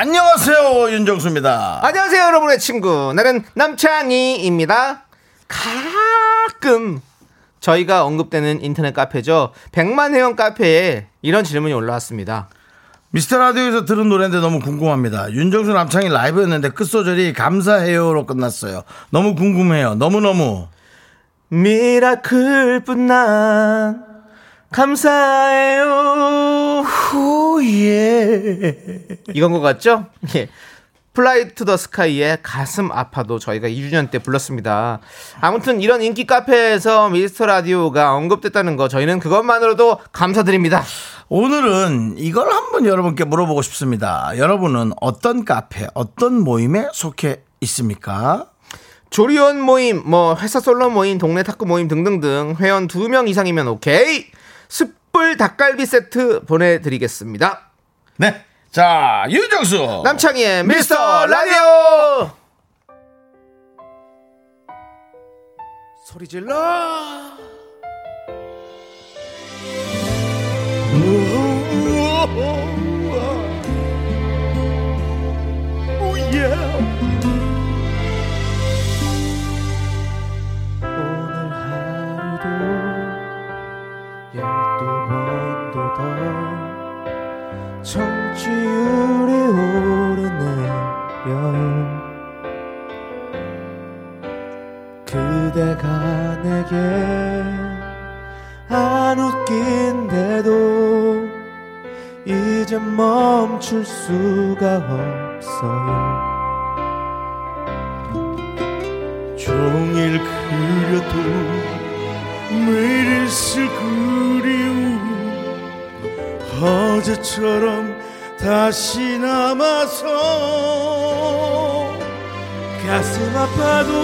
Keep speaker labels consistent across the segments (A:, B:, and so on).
A: 안녕하세요 윤정수입니다.
B: 안녕하세요, 여러분의 친구. 나는 남창희입니다. 가끔 저희가 언급되는 인터넷 카페죠. 100만 회원 카페에 이런 질문이 올라왔습니다.
A: 미스터 라디오에서 들은 노래인데 너무 궁금합니다. 윤정수 남창희 라이브였는데 끝소절이 감사해요로 끝났어요. 너무 궁금해요. 너무너무.
B: 미라클 뿐난 감사해요. 후 예. 이건 것 같죠? 예. 플라이 투 더 스카이의 가슴 아파도 저희가 2주년 때 불렀습니다. 아무튼 이런 인기 카페에서 미스터 라디오가 언급됐다는 거 저희는 그것만으로도 감사드립니다.
A: 오늘은 이걸 한번 여러분께 물어보고 싶습니다. 여러분은 어떤 카페, 어떤 모임에 속해 있습니까?
B: 조리원 모임, 뭐 회사 솔로 모임, 동네 탁구 모임 등등등 회원 2명 이상이면 오케이. 숯불 닭갈비 세트 보내드리겠습니다.
A: 네. 자, 윤정수.
B: 남창희의 미스터 라디오 소리 질러 오늘 청
A: 다시 남아서
B: 가슴 아파도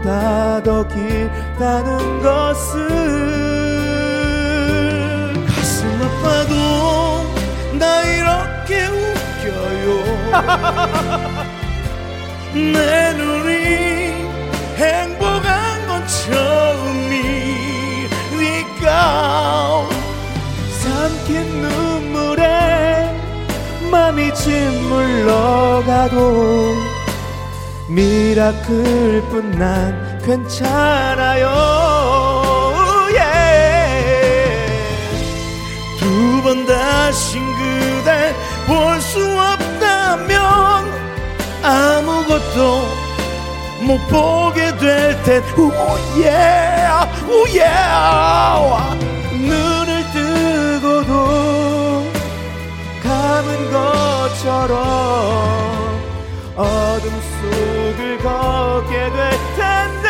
B: 보다 더 길다는 것을
A: 가슴 아파도 나 이렇게 웃겨요. 내 눈이 행복한 건 처음이니까.
B: 삼킨 눈물에 맘이 짓물러가도 미라클뿐 난 괜찮아요.
A: 두번 다신 그댈 볼 수 없다면 아무것도 못 보게 될텐 오예. 오예.
B: 눈을 뜨고도 감은 것처럼 어둠 속을 걷게 될 텐데.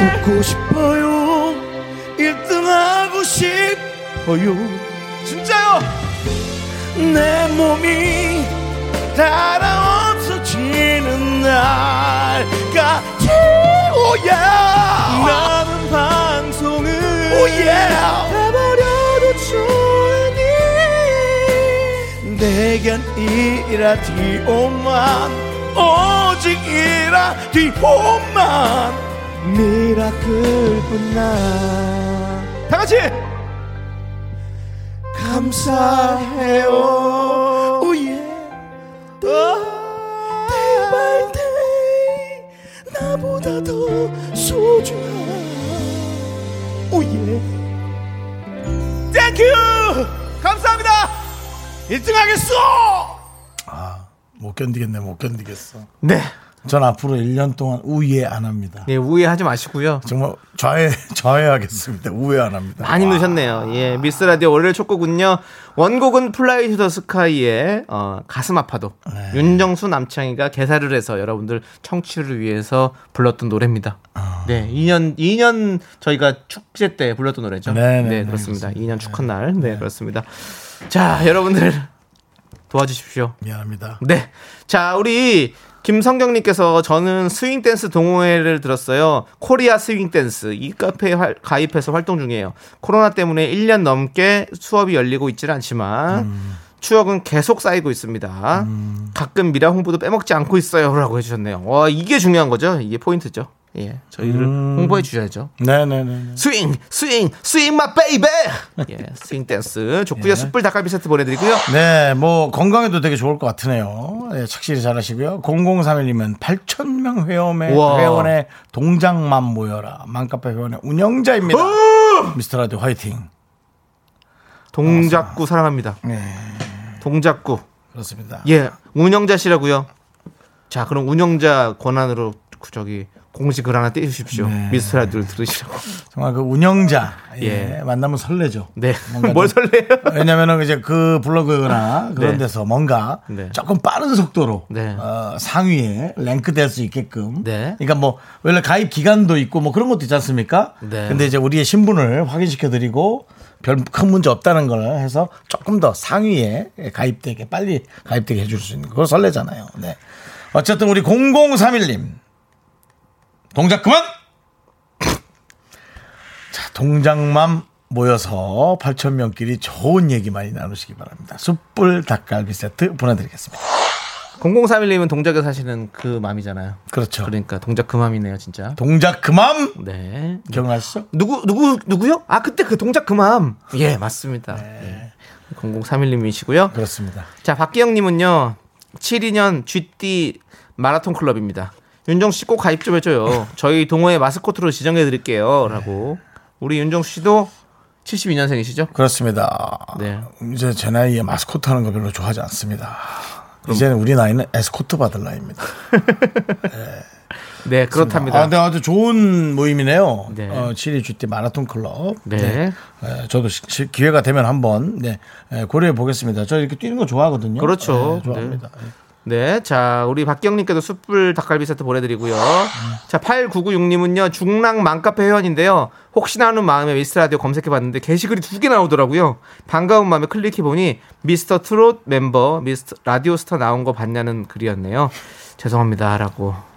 A: 웃고 싶어요. 1등하고 싶어요.
C: 진짜요?
A: 내 몸이 달아 없어지는 날까지 오야
C: 나는 방송을
A: 오예
C: 해버려도 좋으니
A: 내겐 이 라디오만 오직 이 라디오만. 미라클뿐나.
C: 다 같이!
A: 감사해요. 오예. Day by day 나보다 더 소중한. Oh yeah.
C: Thank you 감사합니다
A: 1등 하겠어 아 못 견디겠네 못 견디겠어
C: 네
A: 전 앞으로 1년 동안 우예 안 합니다
C: 예, 우회하지 마시고요
A: 정말 좌회 좌회하겠습니다 우회 안 합니다
C: 많이 넣으셨네요. 예, 미스터 라디오 월요일 첫 곡은요. 원곡은 플라이 투 더 스카이의 어, 가슴 아파도
A: 네.
C: 윤정수 남창희가 개사를 해서 여러분들 청취를 위해서 불렀던 노래입니다. 네, 2년 2년 저희가 축제 때 불렀던 노래죠.
A: 네, 네, 네,
C: 그렇습니다. 2주년 축하한 날. 네, 그렇습니다. 자, 여러분들 도와주십시오.
A: 미안합니다
C: 네. 자, 우리 김성경님께서 저는 스윙 댄스 동호회를 들었어요. 코리아 스윙 댄스. 이 카페에 활- 가입해서 활동 중이에요. 코로나 때문에 1년 넘게 수업이 열리고 있지는 않지만 추억은 계속 쌓이고 있습니다. 가끔 미라 홍보도 빼먹지 않고 있어요. 라고 해주셨네요. 와, 이게 중요한 거죠. 이게 포인트죠. 예. 저희를 홍보해 주셔야죠.
A: 네네네
C: 스윙, 스윙, 스윙 my baby! 예, 스윙 댄스. 좋고요. 숯불 닭갈비 세트 보내드리고요.
A: 네, 뭐 건강에도 되게 좋을 것 같으네요. 네, 착실히 잘하시고요. 0031님은 8,000명 회원의
C: 우와.
A: 회원의 동작맘 모여라. 맘카페 회원의 운영자입니다.
C: 어!
A: 미스터 라디오 화이팅.
C: 동작구 사랑합니다.
A: 네,
C: 동작구.
A: 그렇습니다.
C: 예, 운영자시라고요. 자, 그럼 운영자 권한으로 그 저기 공식 글 하나 떼주십시오.
A: 네.
C: 미스터 라디오를 들으시라고.
A: 정말 그 운영자 예,
C: 예.
A: 만나면 설레죠.
C: 네. 뭘
A: 좀-
C: 설레요?
A: 왜냐면은 이제 그 블로그나 그런
C: 네.
A: 데서 뭔가
C: 네.
A: 조금 빠른 속도로
C: 네.
A: 어, 상위에 랭크 될 수 있게끔.
C: 네.
A: 그러니까 뭐 원래 가입 기간도 있고 뭐 그런 것도 있지 않습니까?
C: 네.
A: 근데 이제 우리의 신분을 확인시켜 드리고 별 큰 문제 없다는 걸 해서 조금 더 상위에 가입되게 빨리 가입되게 해줄 수 있는 그걸 설레잖아요. 네. 어쨌든 우리 0031님 동작 그만. 자, 동작만 모여서 8천 명끼리 좋은 얘기 많이 나누시기 바랍니다. 숯불 닭갈비 세트 보내드리겠습니다.
C: 0031님은 동작에 사시는 그 맘이잖아요.
A: 그렇죠.
C: 그러니까 동작 그 맘이네요, 진짜.
A: 동작 그만
C: 네.
A: 기억나시죠?
C: 누구 누구 누구요? 아 그때 그 동작 그 맘. 예, 맞습니다. 예. 0031님이시고요.
A: 그렇습니다.
C: 자, 박기영님은요, 72년 GT 마라톤 클럽입니다. 윤정수 씨 꼭 가입 좀 해줘요. 저희 동호회 마스코트로 지정해 드릴게요. 라고. 우리 윤정수 씨도 72년생이시죠?
A: 그렇습니다.
C: 네.
A: 이제 제 나이에 마스코트 하는 거 별로 좋아하지 않습니다. 이제는 우리 나이는 에스코트 받을 나이입니다.
C: 네, 그렇답니다.
A: 아, 근데 아주 좋은 모임이네요.
C: 네.
A: 어, 7위 GT 마라톤 클럽.
C: 네.
A: 에, 저도 시- 시- 기회가 되면 한번 네, 에, 고려해 보겠습니다. 저 이렇게 뛰는 거 좋아하거든요.
C: 그렇죠.
A: 네, 좋아합니다.
C: 네, 자, 우리 박기영님께도 숯불 닭갈비 세트 보내드리고요. 자, 8996님은요, 중랑 맘카페 회원인데요. 혹시나 하는 마음에 미스터 라디오 검색해봤는데 게시글이 두 개 나오더라고요. 반가운 마음에 클릭해보니 미스터 트롯 멤버 미스터 라디오 스타 나온 거 봤냐는 글이었네요. 죄송합니다. 라고.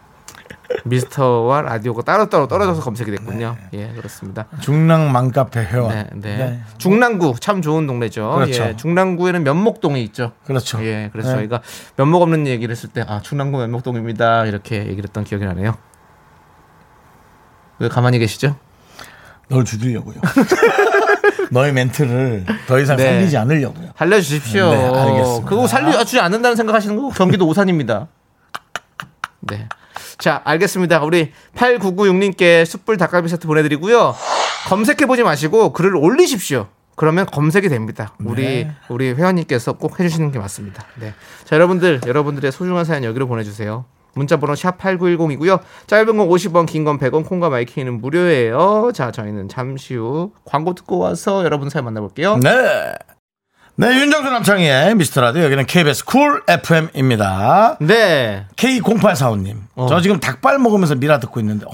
C: 미스터와 라디오가 따로따로 떨어져서 검색이 됐군요. 예, 그렇습니다.
A: 중랑 맘카페 회원.
C: 네, 네. 중랑구 참 좋은 동네죠.
A: 그렇죠.
C: 예, 중랑구에는 면목동이 있죠.
A: 그렇죠.
C: 예, 그래서
A: 네.
C: 저희가 면목 없는 얘기를 했을 때, 아, 충남구 면목동입니다. 이렇게 얘기를 했던 기억이 나네요. 왜 가만히 계시죠?
A: 널 죽이려고요. 너의 멘트를 더 이상
C: 네.
A: 살리지 않으려고요.
C: 살려주십시오.
A: 네, 알겠습니다.
C: 그거 살려주지 않는다는 생각하시는 거 경기도 오산입니다. 네. 자, 알겠습니다. 우리 8996님께 숯불 닭갈비 세트 보내드리고요. 검색해보지 마시고 글을 올리십시오. 그러면 검색이 됩니다. 우리
A: 네.
C: 우리 회원님께서 꼭 해주시는 게 맞습니다. 네. 자, 여러분들 여러분들의 소중한 사연 여기로 보내주세요. 문자번호 샵 #8910이고요. 짧은 건 50원, 긴 건 100원, 콩과 my K는 무료예요. 자, 저희는 잠시 후 광고 듣고 와서 여러분 사연 만나볼게요.
A: 네. 네, 윤정수 남창희의 미스터 라디오 여기는 KBS 쿨 FM입니다.
C: 네.
A: K0845님.
C: 어.
A: 저 지금 닭발 먹으면서 미라 듣고 있는데, 어,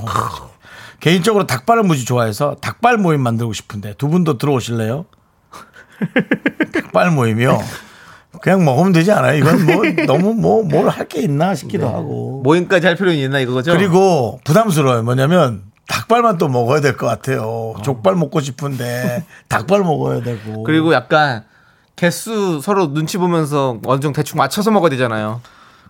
A: 개인적으로 닭발을 무지 좋아해서 닭발 모임 만들고 싶은데 두 분도 들어오실래요? 닭발 모임이요. 그냥 먹으면 되지 않아요? 이건 뭐 너무 뭐 뭘 할 게 있나 싶기도 하고.
C: 모임까지 할 필요는 있나 이거죠?
A: 그리고 부담스러워요. 뭐냐면 닭발만 또 먹어야 될 것 같아요. 족발 먹고 싶은데 닭발 먹어야 되고.
C: 그리고 약간 개수 서로 눈치 보면서 어느 정도 대충 맞춰서 먹어야 되잖아요.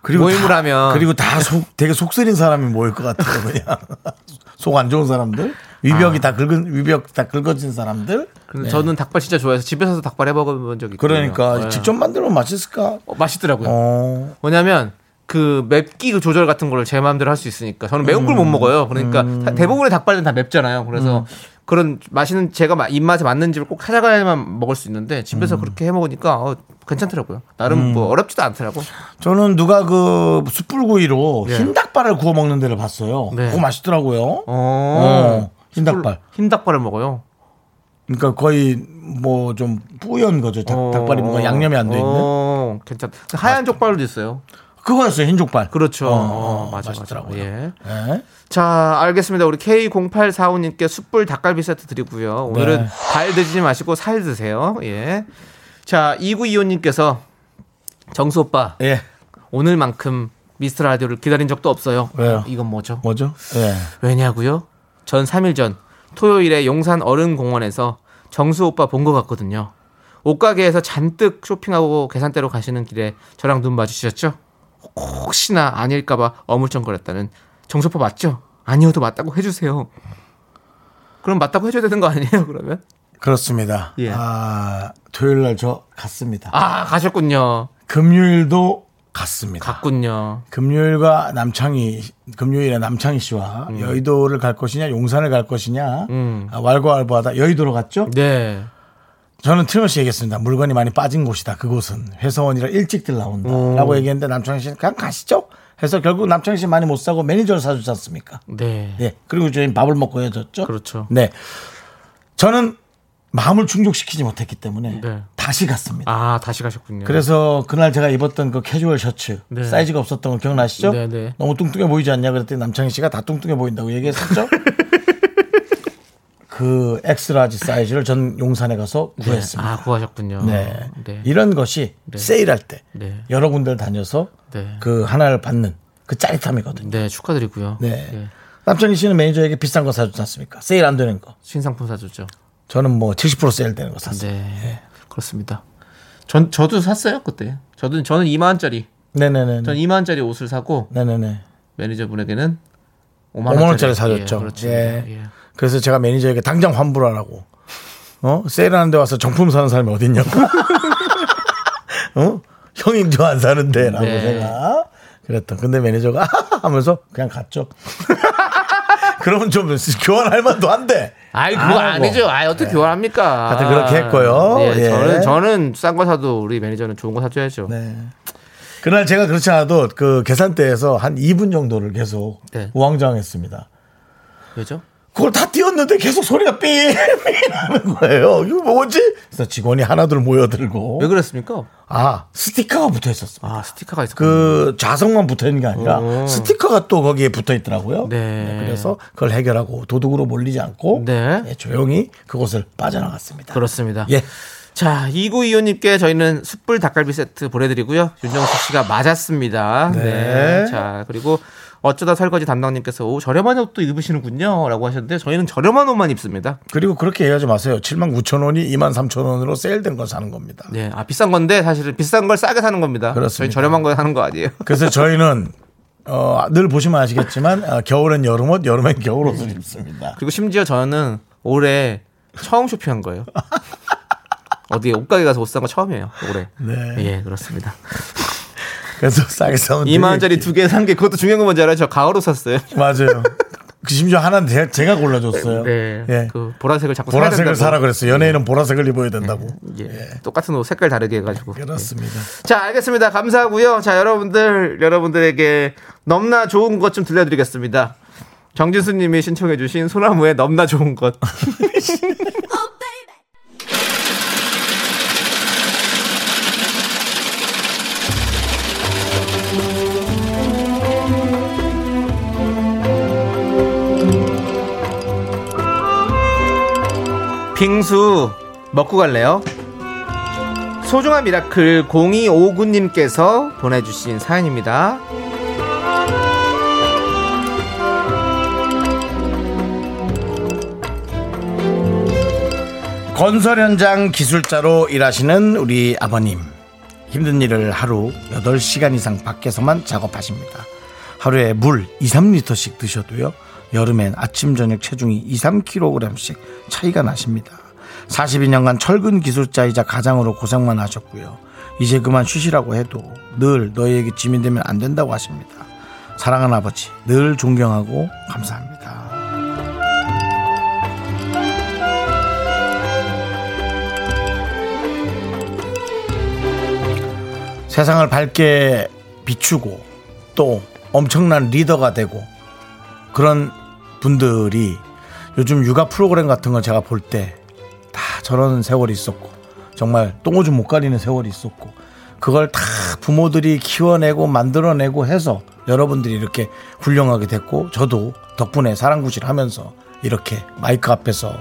C: 모임을
A: 다-
C: 하면
A: 그리고 다 속 되게 속 쓰린 사람이 모일 것 같아요. 그냥 속 안 좋은 사람들, 위벽이 다 긁은 위벽 다 긁어진 사람들.
C: 근데 저는 닭발 진짜 좋아해서 집에서도 닭발 해 먹어본 적이 있거든요.
A: 그러니까
C: 네.
A: 직접 만들면 맛있을까?
C: 어, 맛있더라고요.
A: 어.
C: 뭐냐면 그 맵기 그 조절 같은 걸 제 마음대로 할 수 있으니까 저는 매운 걸못
A: 음.
C: 먹어요. 그러니까 다- 대부분의 닭발은 다 맵잖아요. 그래서 그런 맛있는 제가 마- 입맛에 맞는 집을 꼭 찾아가야만 먹을 수 있는데 집에서
A: 음.
C: 그렇게 해 먹으니까 어, 괜찮더라고요. 나름 뭐 어렵지도 않더라고.
A: 저는 누가 그 숯불구이로
C: 예.
A: 흰 닭발을 구워 먹는 데를 봤어요.
C: 네.
A: 그거 맛있더라고요.
C: 어,
A: 어, 흰 닭발.
C: 흰 닭발을 먹어요.
A: 그러니까 거의 뭐 좀 뿌연 거죠. 닭,
C: 어.
A: 닭발이 뭔가 양념이 안 돼 있는.
C: 어, 괜찮. 하얀 족발도 있어요.
A: 그거였어요. 흰 족발.
C: 그렇죠.
A: 어,
C: 어,
A: 어,
C: 맞아,
A: 맛있더라고요.
C: 예.
A: 예.
C: 자, 알겠습니다. 우리 K0845님께 숯불 닭갈비 세트 드리고요. 오늘은
A: 네.
C: 발 드시지 마시고 살 드세요. 예. 자, 2925님께서 정수 오빠,
A: 예.
C: 오늘만큼 미스터 라디오를 기다린 적도 없어요.
A: 왜요?
C: 이건 뭐죠?
A: 뭐죠? 예.
C: 왜냐고요? 전 3일 전 토요일에 용산 어른공원에서 정수 오빠 본 것 같거든요. 옷가게에서 잔뜩 쇼핑하고 계산대로 가시는 길에 저랑 눈 마주치셨죠? 혹시나 아닐까봐 어물쩡거렸다는 오빠 맞죠? 아니어도 맞다고 해주세요. 그럼 맞다고 해줘야 되는 거 아니에요? 그러면?
A: 그렇습니다.
C: 예.
A: 아, 토요일 날 저 갔습니다.
C: 아 가셨군요.
A: 금요일도 갔습니다.
C: 갔군요.
A: 금요일과 남창희, 금요일에 남창희 씨와 여의도를 갈 것이냐, 용산을 갈 것이냐,
C: 음.
A: 아, 왈가왈부하다 여의도로 갔죠?
C: 네.
A: 저는 틀림없이 얘기했습니다. 물건이 많이 빠진 곳이다. 그곳은 회사원이라 일찍들 나온다. 라고 얘기했는데 남창희 씨는 그냥 가시죠? 해서 결국 남창희 씨 많이 못 사고 매니저를 사주지 않습니까?
C: 네.
A: 예. 그리고 저희 밥을 먹고 헤어졌죠?
C: 그렇죠.
A: 네. 저는 마음을 충족시키지 못했기 때문에
C: 네.
A: 다시 갔습니다.
C: 아 다시 가셨군요.
A: 그래서 그날 제가 입었던 그 캐주얼 셔츠
C: 네.
A: 사이즈가 없었던 거 기억나시죠?
C: 네, 네.
A: 너무 뚱뚱해 보이지 않냐 그랬더니 남창희 씨가 다 뚱뚱해 보인다고 얘기했었죠? 그 X-large 사이즈를 전 용산에 가서
C: 네.
A: 구했습니다.
C: 아 구하셨군요.
A: 네.
C: 네.
A: 이런 것이 세일할 때
C: 네.
A: 여러 군데를 다녀서
C: 네.
A: 그 하나를 받는 그 짜릿함이거든요.
C: 네, 축하드리고요.
A: 네.
C: 예.
A: 남창희 씨는 매니저에게 비싼 거 사주지 않습니까? 세일 안 되는 거.
C: 신상품 사줬죠.
A: 저는 뭐 70% 세일 되는 거 샀어요.
C: 네. 그렇습니다. 전 저도 샀어요, 그때. 저도 저는 2만 원짜리.
A: 네 네 네.
C: 전 2만 원짜리 옷을 사고
A: 네 네 네.
C: 매니저분에게는 5만
A: 5만 원짜리 사줬죠.
C: 예, 그렇죠.
A: 예.
C: 예.
A: 그래서 제가 매니저에게 당장 환불하라고. 어? 세일하는 데 와서 정품 사는 사람이 어딨냐고. 어? 형인 줄 안 사는데 라고
C: 네.
A: 제가 그랬던. 근데 매니저가 하면서 그냥 갔죠. 그러면 좀 교환할 만도 한데.
C: 아이 그거
A: 아, 뭐.
C: 아니죠. 아이 어떻게 교환합니까?
A: 하여튼 그렇게 했고요.
C: 예,
A: 예.
C: 저는 저는 싼 거 사도 우리 매니저는 좋은 거 사줘야죠.
A: 네. 그날 제가 그렇지 않아도 그 계산대에서 한 2분 정도를 계속
C: 네.
A: 우왕좌왕했습니다.
C: 왜죠?
A: 그걸 다 띄웠는데 계속 소리가 삐삐 나는 거예요. 이거 뭐지? 그래서 직원이 하나둘 모여들고
C: 왜 그랬습니까?
A: 아 스티커가 붙어 있었어.
C: 아 스티커가 있었
A: 그 자석만 붙어 있는 게 아니라
C: 오.
A: 스티커가 또 거기에 붙어 있더라고요.
C: 네.
A: 그래서 그걸 해결하고 도둑으로 몰리지 않고
C: 네.
A: 예, 조용히 그곳을 빠져나갔습니다.
C: 그렇습니다.
A: 예.
C: 자, 2925님께 저희는 숯불 닭갈비 세트 보내드리고요. 윤정수 씨가 맞았습니다. 네.
A: 네.
C: 자, 그리고 어쩌다 설거지 담당님께서 오, 저렴한 옷도 입으시는군요. 라고 하셨는데 저희는 저렴한 옷만 입습니다.
A: 그리고 그렇게 얘기하지 마세요. 7만 9천 원이 2만 3천 원으로 세일된 걸 사는 겁니다.
C: 네. 아, 비싼 건데 사실은 비싼 걸 싸게 사는 겁니다.
A: 그렇습니다.
C: 저희 저렴한 거 사는 거 아니에요.
A: 그래서 저희는 어, 늘 보시면 아시겠지만 어, 겨울엔 여름 옷, 여름엔 겨울 옷을 입습니다.
C: 그리고 심지어 저는 올해 처음 쇼핑한 거예요. 어디 옷가게 가서 옷 산 거 처음이에요. 올해.
A: 네.
C: 예, 그렇습니다.
A: 그래서 싸게 사면
C: 2만 원짜리 두 개 산 게 그것도 중요한 건 뭔지 알아요? 저 가오로 샀어요.
A: 맞아요. 그 심지어 하나는 제- 제가 골라줬어요.
C: 네.
A: 예.
C: 그 보라색을 자꾸
A: 보라색을. 사라 그랬어 요. 연예인은 보라색을 입어야 된다고.
C: 예. 똑같은 옷 색깔 다르게 해가지고.
A: 그렇습니다.
C: 예. 자, 알겠습니다. 감사하고요. 자, 여러분들, 여러분들에게 넘나 좋은 것 좀 들려드리겠습니다. 정진수 님이 신청해주신 소나무의 넘나 좋은 것. 빙수 먹고 갈래요? 소중한 미라클 0259님께서 보내주신 사연입니다.
A: 건설 현장 기술자로 일하시는 우리 아버님. 힘든 일을 하루 8시간 이상 밖에서만 작업하십니다. 하루에 물 2, 3리터씩 드셔도요. 여름엔 아침 저녁 체중이 2, 3kg씩 차이가 나십니다. 42년간 철근 기술자이자 가장으로 고생만 하셨고요. 이제 그만 쉬시라고 해도 늘 너희에게 짐이 되면 안 된다고 하십니다. 사랑하는 아버지 늘 존경하고 감사합니다. 세상을 밝게 비추고 또 엄청난 리더가 되고 그런 분들이 요즘 육아 프로그램 같은 걸 제가 볼 때 다 저런 세월이 있었고 정말 똥오줌 못 가리는 세월이 있었고 그걸 다 부모들이 키워내고 만들어내고 해서 여러분들이 이렇게 훌륭하게 됐고 저도 덕분에 사랑구실 하면서 이렇게 마이크 앞에서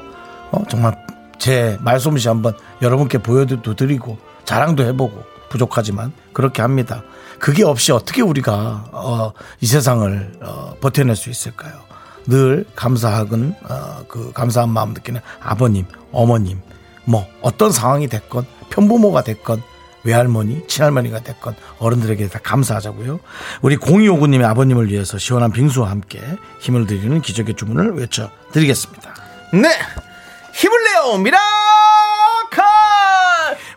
A: 어, 정말 제 말솜씨 한번 여러분께 보여도 드리고 자랑도 해보고 부족하지만 그렇게 합니다. 그게 없이 어떻게 우리가 어, 이 세상을 어, 버텨낼 수 있을까요? 늘 감사하건 어, 그 감사한 마음 느끼는 아버님, 어머님, 뭐 어떤 상황이 됐건 편부모가 됐건 외할머니, 친할머니가 됐건 어른들에게 다 감사하자고요. 우리 0259님의 아버님을 위해서 시원한 빙수와 함께 힘을 드리는 기적의 주문을 외쳐드리겠습니다.
C: 네! 힘을 내요! 미라클!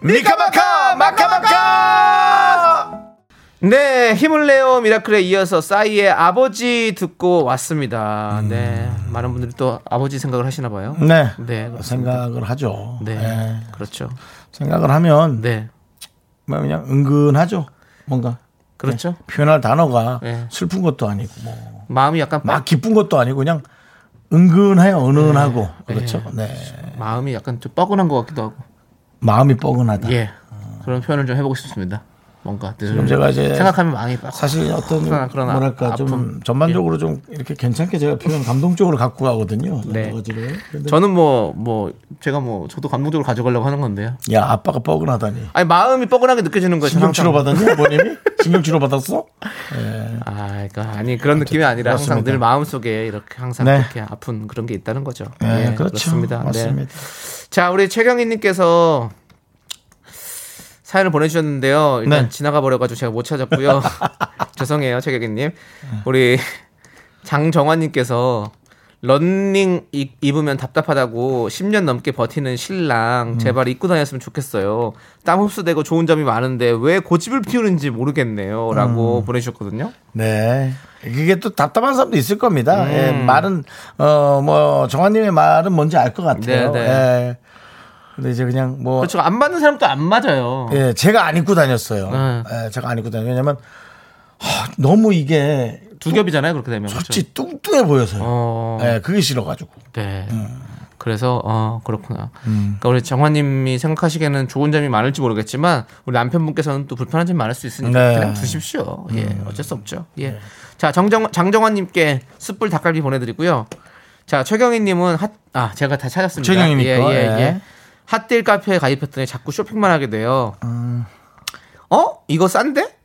A: 미카마카 마카마카
C: 네, 힘을 내요 미라클에 이어서 싸이의 아버지 듣고 왔습니다. 네, 많은 분들이 또 아버지 생각을 하시나 봐요.
A: 네,
C: 네, 그렇습니다.
A: 생각을 하죠.
C: 네,
A: 네.
C: 그렇죠.
A: 생각을 하면
C: 네,
A: 뭐 그냥 은근하죠. 뭔가
C: 그렇죠.
A: 네. 표현할 단어가
C: 네.
A: 슬픈 것도 아니고 뭐막
C: 마음이 약간 빡,
A: 기쁜 것도 아니고 그냥 은근해요. 은은하고 그렇죠. 네.
C: 마음이 약간 좀 뻐근한 것 같기도 하고.
A: 마음이 뻐근하다.
C: 예, 그런 표현을 좀 해보고 싶습니다. 뭔가
A: 지금 제가 이제
C: 생각하면 마음이 빡.
A: 사실 어떤
C: 그런-
A: 뭐랄까 좀
C: 아픔.
A: 전반적으로 좀 이렇게 괜찮게 제가 표현 감동적으로 갖고 가거든요.
C: 네. 저는 뭐뭐 제가 뭐 저도 감동적으로 가져가려고 하는 건데요.
A: 야 아빠가 뻐근하다니.
C: 아니 마음이 뻐근하게 느껴지는 거예요.
A: 신경 치료
C: 항상.
A: 받았니? 아버님이? 신경 치료 받았어?
C: 아, 그러니까 아니 그런 느낌이 아니라 항상
A: 그렇습니다.
C: 늘 마음 속에 이렇게 항상
A: 네.
C: 이렇게 아픈 그런 게 있다는 거죠.
A: 네,
C: 예,
A: 그렇죠.
C: 그렇습니다. 네.
A: 맞습니다.
C: 자, 우리 최경희님께서 사연을 보내주셨는데요. 일단
A: 네.
C: 지나가 버려가지고 제가 못 찾았고요. 죄송해요, 최경희님. 우리 장정환님께서 런닝 이- 입으면 답답하다고 10년 넘게 버티는 신랑 제발 입고 다녔으면 좋겠어요. 땀 흡수되고 좋은 점이 많은데 왜 고집을 피우는지 모르겠네요.라고 보내주셨거든요.
A: 네. 그게 또 답답한 사람도 있을 겁니다.
C: 음.
A: 예, 말은, 어, 뭐, 정환님의 말은 뭔지 알 것 같아요.
C: 네, 네.
A: 예. 근데 이제 그냥 뭐,
C: 그렇죠. 안 맞는 사람도 안 맞아요.
A: 예, 제가 안 입고 다녔어요.
C: 네.
A: 예, 제가 안 입고 다녔어요. 왜냐면, 하, 너무 이게
C: 두 겹이잖아요. 그렇게 되면. 그렇죠?
A: 솔직히 뚱뚱해 보여서요.
C: 어.
A: 예, 그게 싫어가지고.
C: 네. 그래서 어 그렇구나. 그러니까 우리 정화님이 생각하시기에는 좋은 점이 많을지 모르겠지만 우리 남편분께서는 또 불편한 점이 많을 수 있으니까
A: 네.
C: 그냥 두십시오. 예, 어쩔 수 없죠. 예. 자 정정 장정환님께 숯불 닭갈비 보내드리고요. 자 최경희님은 핫아 제가 다 찾았습니다.
A: 최경희님
C: 예,
A: 거,
C: 예,
A: 예.
C: 예. 핫딜 카페에 가입했더니 자꾸 쇼핑만 하게 돼요. 어 이거 싼데?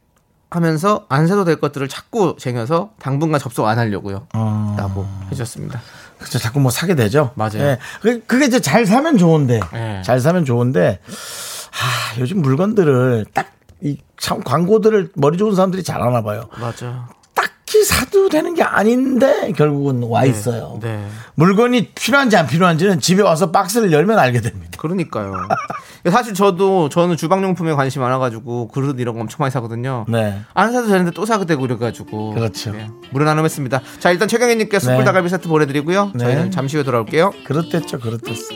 C: 하면서 안 사도 될 것들을 자꾸 쟁여서 당분간 접속 안 하려고요.
A: 어.
C: 라고 해주셨습니다.
A: 그쵸, 자꾸 뭐 사게 되죠.
C: 맞아요.
A: 예, 그- 그게 이제 잘 사면 좋은데,
C: 예.
A: 잘 사면 좋은데, 아, 요즘 물건들을 딱, 이 참 광고들을 머리 좋은 사람들이 잘 하나 봐요.
C: 맞아.
A: 딱히 사도 되는 게 아닌데, 결국은 와 있어요.
C: 네.
A: 물건이 필요한지 안 필요한지는 집에 와서 박스를 열면 알게 됩니다.
C: 그러니까요. 사실 저도 저는 주방용품에 관심이 많아가지고 그릇 이런 거 엄청 많이 사거든요.
A: 네.
C: 안 사도 되는데 또 사게 되고 이래가지고.
A: 그렇죠.
C: 네, 무료 나눔했습니다. 자 일단 최경희님께 숯불
A: 네.
C: 닭갈비 세트 보내드리고요.
A: 네.
C: 저희는 잠시 후에 돌아올게요.
A: 그렇댔죠, 그렇댔어.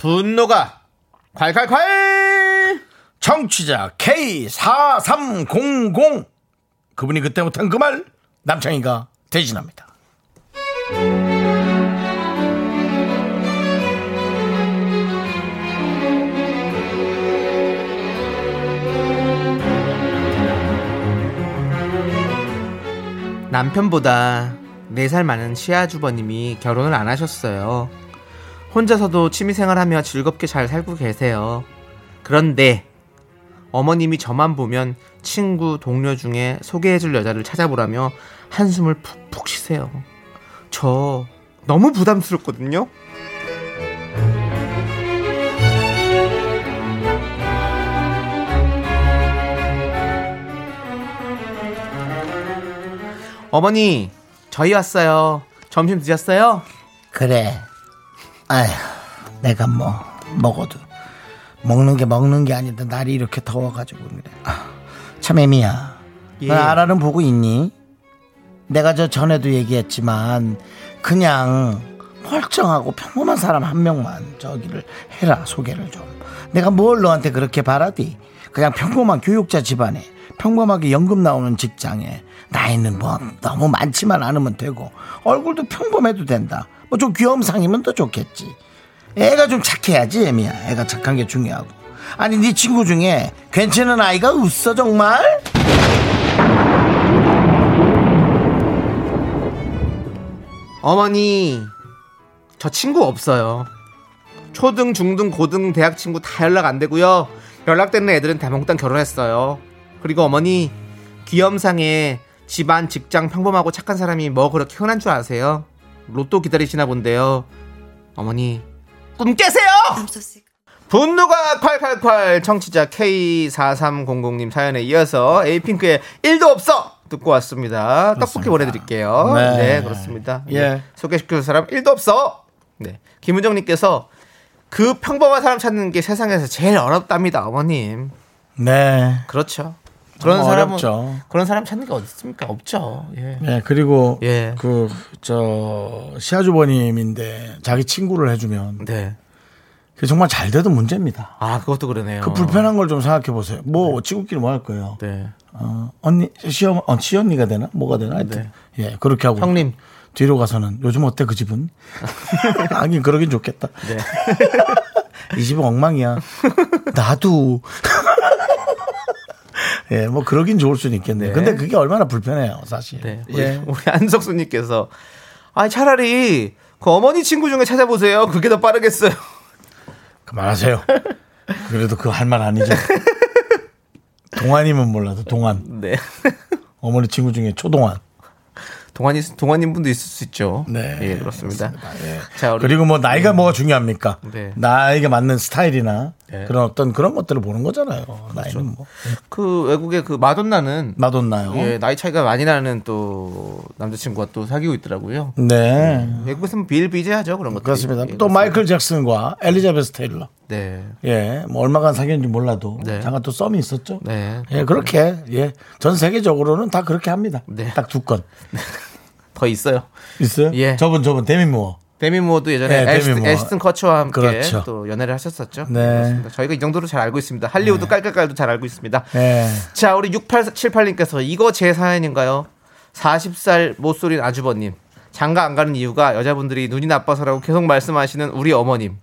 C: 분노가 콸콸콸!
A: 청취자 K4300 그분이 그때 못한 그 말 남창희가 대신합니다.
C: 남편보다 4살 많은 시아주버님이 결혼을 안 하셨어요. 혼자서도 취미생활하며 즐겁게 잘 살고 계세요. 그런데 어머님이 저만 보면 친구, 동료 중에 소개해줄 여자를 찾아보라며 한숨을 푹푹 쉬세요. 저 너무 부담스럽거든요. 어머니, 저희 왔어요. 점심 드셨어요?
A: 그래. 아휴, 내가 뭐 먹어도 먹는 게 먹는 게 아닌데 날이 이렇게 더워가지고 그래. 아, 참 애미야.
C: 예.
A: 너 아라는 보고 있니? 내가 저 전에도 얘기했지만 그냥 멀쩡하고 평범한 사람 한 명만 저기를 해라 소개를 좀. 내가 뭘 너한테 그렇게 바라디? 그냥 평범한 교육자 집안에 평범하게 연금 나오는 직장에 나이는 뭐 너무 많지만 않으면 되고 얼굴도 평범해도 된다. 뭐 좀 귀염상이면 더 좋겠지. 애가 좀 착해야지 애미야. 애가 착한 게 중요하고. 아니 네 친구 중에 괜찮은 아이가 없어 정말?
C: 어머니, 저 친구 없어요. 초등, 중등, 고등, 대학 친구 다 연락 안 되고요. 연락되는 애들은 다 몽땅 결혼했어요. 그리고 어머니, 귀염상에 집안, 직장 평범하고 착한 사람이 뭐 그렇게 흔한 줄 아세요? 로또 기다리시나 본데요. 어머니, 꿈 깨세요! 분노가 콸콸콸 청취자 K4300님 사연에 이어서 에이핑크의 1도 없어 듣고 왔습니다. 떡볶이 보내드릴게요.
A: 네.
C: 네, 그렇습니다.
A: 예.
C: 예. 소개시켜줄 사람 1도 없어. 네. 김은정님께서 그 평범한 사람 찾는 게 세상에서 제일 어렵답니다, 어머님.
A: 네.
C: 그렇죠. 그런
A: 정말
C: 사람은
A: 어렵죠.
C: 그런 사람 찾는 게 어디 있습니까? 없죠. 예.
A: 네, 그리고
C: 예.
A: 그저 시아주버님인데 자기 친구를 해주면
C: 네.
A: 그게 정말 잘 돼도 문제입니다.
C: 아, 그것도 그러네요.
A: 그 불편한 걸 좀 생각해 보세요. 뭐 친구끼리 뭐 할 거예요.
C: 네.
A: 어, 언니 시어 어, 시언니가 되나 뭐가 되나 하여튼 예 그렇게 하고
C: 형님.
A: 뒤로 가서는 요즘 어때 그 집은? 하긴 그러긴 좋겠다.
C: 네.
A: 이 집은 엉망이야. 나도. 예, 뭐 그러긴 좋을 수는 있겠네요.
C: 네.
A: 근데 그게 얼마나 불편해요, 사실.
C: 네. 우리,
A: 예.
C: 우리 안석수님께서 아 차라리 그 어머니 친구 중에 찾아보세요. 그게 더 빠르겠어요.
A: 그만하세요. 그래도 그거 할말 아니죠. 동안이면 몰라도 동안.
C: 네.
A: 어머니 친구 중에 초동안.
C: 동안이 동안인 분도 있을 수 있죠.
A: 네.
C: 예, 그렇습니다.
A: 예.
C: 자,
A: 그리고 뭐 나이가 뭐가 중요합니까?
C: 네.
A: 나에게 맞는 스타일이나
C: 네.
A: 그런 어떤 그런 것들을 보는 거잖아요. 나이는 뭐.
C: 그 외국의 그 마돈나는
A: 마돈나요.
C: 예, 나이 차이가 많이 나는 또 남자친구가 또 사귀고 있더라고요.
A: 네.
C: 외국에서는 비일비재하죠 그런 것들.
A: 그렇습니다. 또 마이클 잭슨과 엘리자베스 테일러.
C: 네.
A: 예, 뭐 얼마간 사귀었는지 몰라도
C: 네.
A: 잠깐 또 썸이 있었죠.
C: 네.
A: 예, 그렇게 예, 전 세계적으로는 다 그렇게 합니다.
C: 네.
A: 딱 두 건
C: 더 있어요.
A: 있어요.
C: 예.
A: 저분 저분 데미 무어.
C: 데미 무어도 예전에
A: 네, 무어.
C: 애시튼 커처와 함께
A: 그렇죠.
C: 또 연애를 하셨었죠.
A: 네.
C: 그렇습니다. 저희가 이 정도로 잘 알고 있습니다. 할리우드 깔깔깔도 잘 알고 있습니다.
A: 예.
C: 자, 우리 6878님께서 이거 제 사연인가요? 40살 못소린 아주버님. 장가 안 가는 이유가 여자분들이 눈이 나빠서라고 계속 말씀하시는 우리 어머님.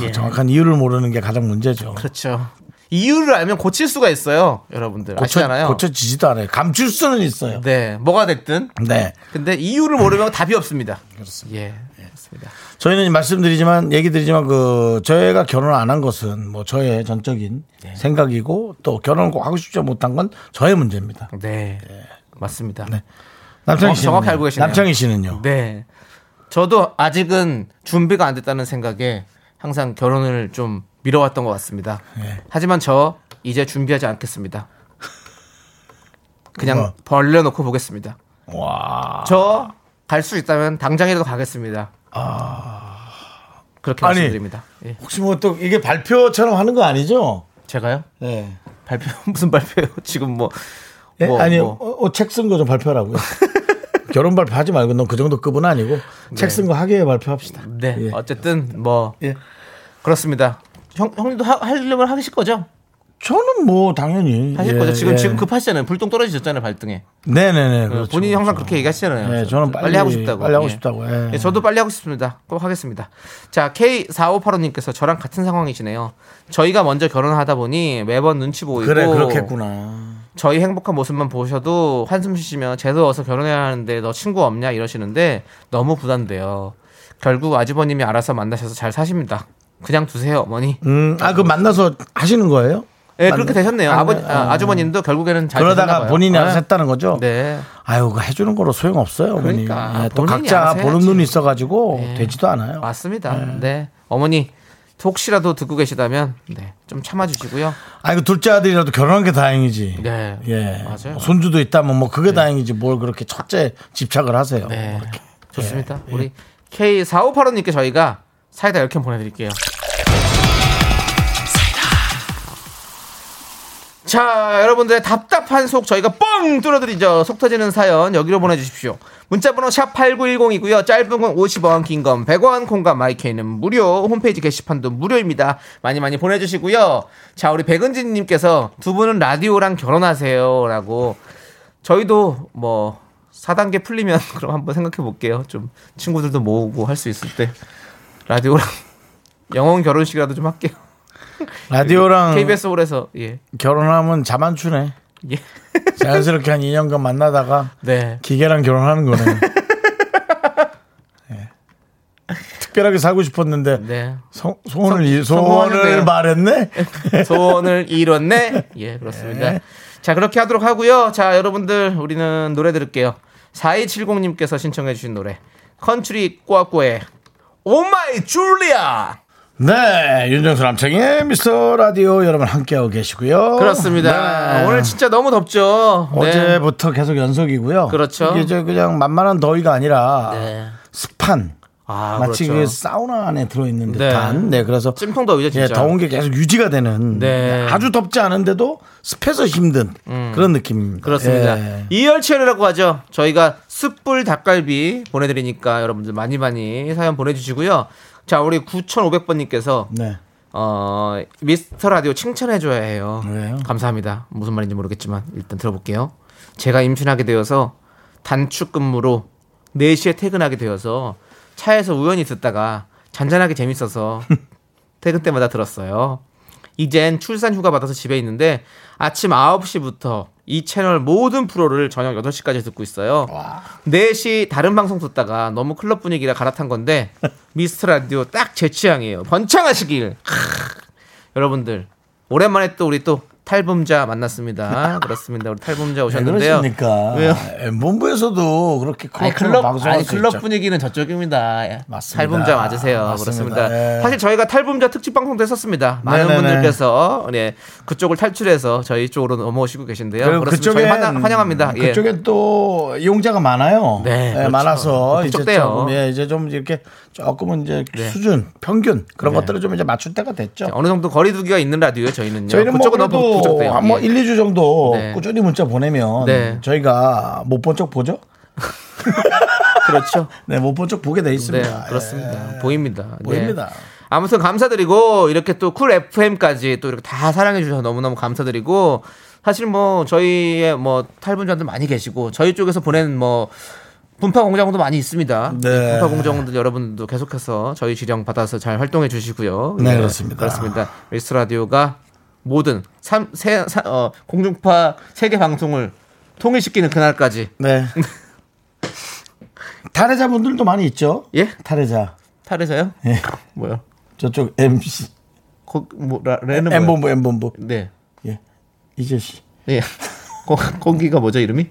C: 예.
A: 정확한 이유를 모르는 게 가장 문제죠.
C: 그렇죠. 이유를 알면 고칠 수가 있어요. 여러분들
A: 고쳐,
C: 아시잖아요.
A: 고쳐지지도 않아요. 감출 수는 있어요.
C: 네, 뭐가 됐든.
A: 네.
C: 근데 이유를 모르면 답이 없습니다. 그렇습니다. 예, 그렇습니다.
A: 저희는 말씀드리지만 얘기 드리지만 그 저희가 결혼 안 한 것은 뭐 저의 전적인
C: 네.
A: 생각이고 또 결혼을 꼭 하고 싶지 못한 건 저의 문제입니다.
C: 네, 맞습니다.
A: 네. 남창희
C: 어,
A: 씨는
C: 정확히 알고 계시네요.
A: 남창희 씨는요.
C: 네. 저도 아직은 준비가 안 됐다는 생각에 항상 결혼을 좀 미뤄왔던 것 같습니다.
A: 네.
C: 하지만 저 이제 준비하지 않겠습니다. 그냥
A: 뭐?
C: 벌려놓고 보겠습니다.
A: 와.
C: 저갈 수 있다면 당장이라도 가겠습니다. 그렇게
A: 아. 아니.
C: 말씀드립니다. 예.
A: 혹시 뭐 또 이게 발표처럼 하는 거 아니죠?
C: 제가요?
A: 네.
C: 발표 무슨 발표요? 지금 뭐,
A: 예?
C: 뭐,
A: 아니
C: 뭐.
A: 어, 책쓴 거 좀 발표하라고요. 결혼 발표하지 말고 너그 정도 급은 아니고 책쓴 거 학예에 발표합시다.
C: 네.
A: 예.
C: 어쨌든 뭐
A: 예.
C: 그렇습니다. 형 형님도 하, 하려면 하실 거죠?
A: 저는 뭐 당연히
C: 하실
A: 예,
C: 거죠. 지금
A: 예.
C: 지금 급하시잖아요. 불똥 떨어지셨잖아요 발등에.
A: 네네네. 그렇죠,
C: 본인이 항상
A: 그렇죠.
C: 그렇게 얘기하시잖아요.
A: 네, 저는 빨리-
C: 하고 싶다고.
A: 빨리 하고
C: 예.
A: 싶다고, 예.
C: 예, 저도 빨리 하고 싶습니다. 꼭 하겠습니다. 자, K4585님께서 저랑 같은 상황이시네요. 저희가 먼저 결혼하다 보니 매번 눈치 보이고
A: 그래 그렇겠구나.
C: 저희 행복한 모습만 보셔도 한숨 쉬시며 쟤도 어서 결혼해야 하는데 너 친구 없냐 이러시는데 너무 부담돼요. 결국 아주버님이 알아서 만나셔서 잘 사십니다. 그냥 두세요, 어머니.
A: 음, 아, 그 만나서 하시는 거예요?
C: 예, 그렇게 되셨네요.
A: 아,
C: 아버
A: 네.
C: 아, 아주버님도 결국에는 잘
A: 그러다가. 본인이 알아서
C: 네.
A: 했다는 거죠?
C: 네.
A: 아유, 그 해주는 거로 소용 없어요, 어머니.
C: 그러니까
A: 예, 또 각자
C: 알아서
A: 보는. 눈이 있어가지고
C: 네.
A: 되지도 않아요.
C: 맞습니다. 네. 어머니 혹시라도 듣고 계시다면 네. 좀 참아 주시고요.
A: 아니, 그 둘째 아들이라도 결혼한 게 다행이지.
C: 네.
A: 예.
C: 맞아요.
A: 손주도 있다면 뭐 그게 다행이지 뭘 그렇게 첫째 집착을 하세요.
C: 네. 좋습니다.
A: 예.
C: 우리 K4585님께 저희가 사이다 10캔 보내드릴게요. 자, 여러분들의 답답한 속 저희가 뻥 뚫어드리죠. 속 터지는 사연 여기로 보내주십시오. 문자번호 샵 8910이고요. 짧은 건 50원, 긴 건 100원, 콩과 마이케이는 무료. 홈페이지 게시판도 무료입니다. 많이 많이 보내주시고요. 자, 우리 백은진님께서 두 분은 라디오랑 결혼하세요. 라고 저희도 뭐 4단계 풀리면 그럼 한번 생각해 볼게요. 좀 친구들도 모으고 할 수 있을 때 라디오랑 영혼 결혼식이라도 좀 할게요.
A: 라디오랑
C: KBS 홀에서 예.
A: 결혼하면 자만추네.
C: 예.
A: 자연스럽게 한 2년간 만나다가
C: 네.
A: 기계랑 결혼하는 거네. 예. 특별하게 살고 싶었는데
C: 네.
A: 소, 소원을 이-
C: 성공하셨네요.
A: 소원을 말했네.
C: 소원을 이뤘네. 예, 그렇습니다. 자, 그렇게 하도록 하고요. 자, 여러분들 우리는 노래 들을게요. 4270님께서 신청해 주신 노래. 컨츄리 꼬꼬의 Oh My Julia.
A: 네, 윤정수 남창희 미스터 라디오 여러분 함께하고 계시고요.
C: 그렇습니다.
A: 네.
C: 오늘 진짜 너무 덥죠. 네.
A: 어제부터 계속 연속이고요.
C: 그렇죠.
A: 이게 저 그냥 만만한 더위가 아니라
C: 네.
A: 습한
C: 아,
A: 마치
C: 그렇죠.
A: 그 사우나 안에 들어있는
C: 네.
A: 듯한. 네, 그래서
C: 찜통 더위죠,
A: 예,
C: 진짜.
A: 더운 게 계속 유지가 되는
C: 네.
A: 아주 덥지 않은데도 습해서 힘든 그런 느낌입니다.
C: 음. 그렇습니다.
A: 예.
C: 이열치열이라고 하죠. 저희가 숯불 닭갈비 보내드리니까 여러분들 많이 많이 사연 보내주시고요. 자, 우리 9,500번님께서
A: 네.
C: 어, 미스터 라디오 칭찬해줘야 해요.
A: 왜요?
C: 감사합니다. 무슨 말인지 모르겠지만 일단 들어볼게요. 제가 임신하게 되어서 단축 근무로 4시에 퇴근하게 되어서 차에서 우연히 듣다가 잔잔하게 재밌어서 퇴근 때마다 들었어요. 이젠 출산 휴가 받아서 집에 있는데 아침 9시부터 이 채널 모든 프로를 저녁 8시까지 듣고 있어요. 4시 다른 방송 듣다가 너무 클럽 분위기라 갈아탄 건데 미스터 라디오 딱 제 취향이에요. 번창하시길. 크. 여러분들 오랜만에 또 우리 또 탈북자 만났습니다. 그렇습니다. 우리 탈북자 오셨는데요.
A: 그러십니까?
C: 왜요?
A: 본부에서도 그렇게
C: 아니,
A: 클럽
C: 아니
A: 수
C: 클럽. 분위기는 저쪽입니다. 예.
A: 맞습니다.
C: 탈북자 맞으세요.
A: 맞습니다.
C: 그렇습니다.
A: 예.
C: 사실 저희가 탈북자 특집 방송도 했었습니다. 많은
A: 네네네.
C: 분들께서 네, 그쪽을 탈출해서 저희 쪽으로 넘어오시고 계신데요.
A: 그쪽엔
C: 환영, 환영 합니다. 예.
A: 그쪽엔 또 이용자가 많아요.
C: 네,
A: 예,
C: 그렇죠.
A: 많아서 이제. 조금 예, 이제 좀 이렇게 조금은 이제
C: 네.
A: 수준, 평균 그런
C: 네.
A: 것들을 좀 이제 맞출 때가 됐죠.
C: 어느 정도 거리두기가 있는 라디오요. 저희는요.
A: 저희는 뭐
C: 그쪽은 너
A: 한뭐
C: 예.
A: 1, 2주 정도
C: 네.
A: 꾸준히 문자 보내면
C: 네.
A: 저희가 못본척 보죠?
C: 그렇죠.
A: 네, 못본척 보게 돼
C: 네,
A: 있습니다.
C: 그렇습니다.
A: 예.
C: 보입니다. 네.
A: 보입니다.
C: 아무튼 감사드리고 이렇게 또 쿨 FM까지 또 이렇게 다 사랑해 주셔서 너무너무 감사드리고 사실 뭐 저희의 뭐 탈분자들 많이 계시고 저희 쪽에서 보낸 뭐 분파 공장도 많이 있습니다.
A: 네.
C: 분파 공장들 여러분들도 계속해서 저희 지령 받아서 잘 활동해 주시고요.
A: 네,
C: 예,
A: 그렇습니다.
C: 그렇습니다. 미스터 라디오가 모든 삼, 세, 사, 어, 공중파 세계 방송을 통일시키는 그날까지
A: 네. 탈의자분들도 많이 있죠?
C: 예
A: 탈의자.
C: 탈에서요?
A: 예.
C: 뭐요?
A: 저쪽 MC,
C: 거, 뭐 라, 레는 뭐요?
A: M본부, M본부.
C: 네.
A: 예. 이재 씨.
C: 예. 거, 거기가 뭐죠 이름이?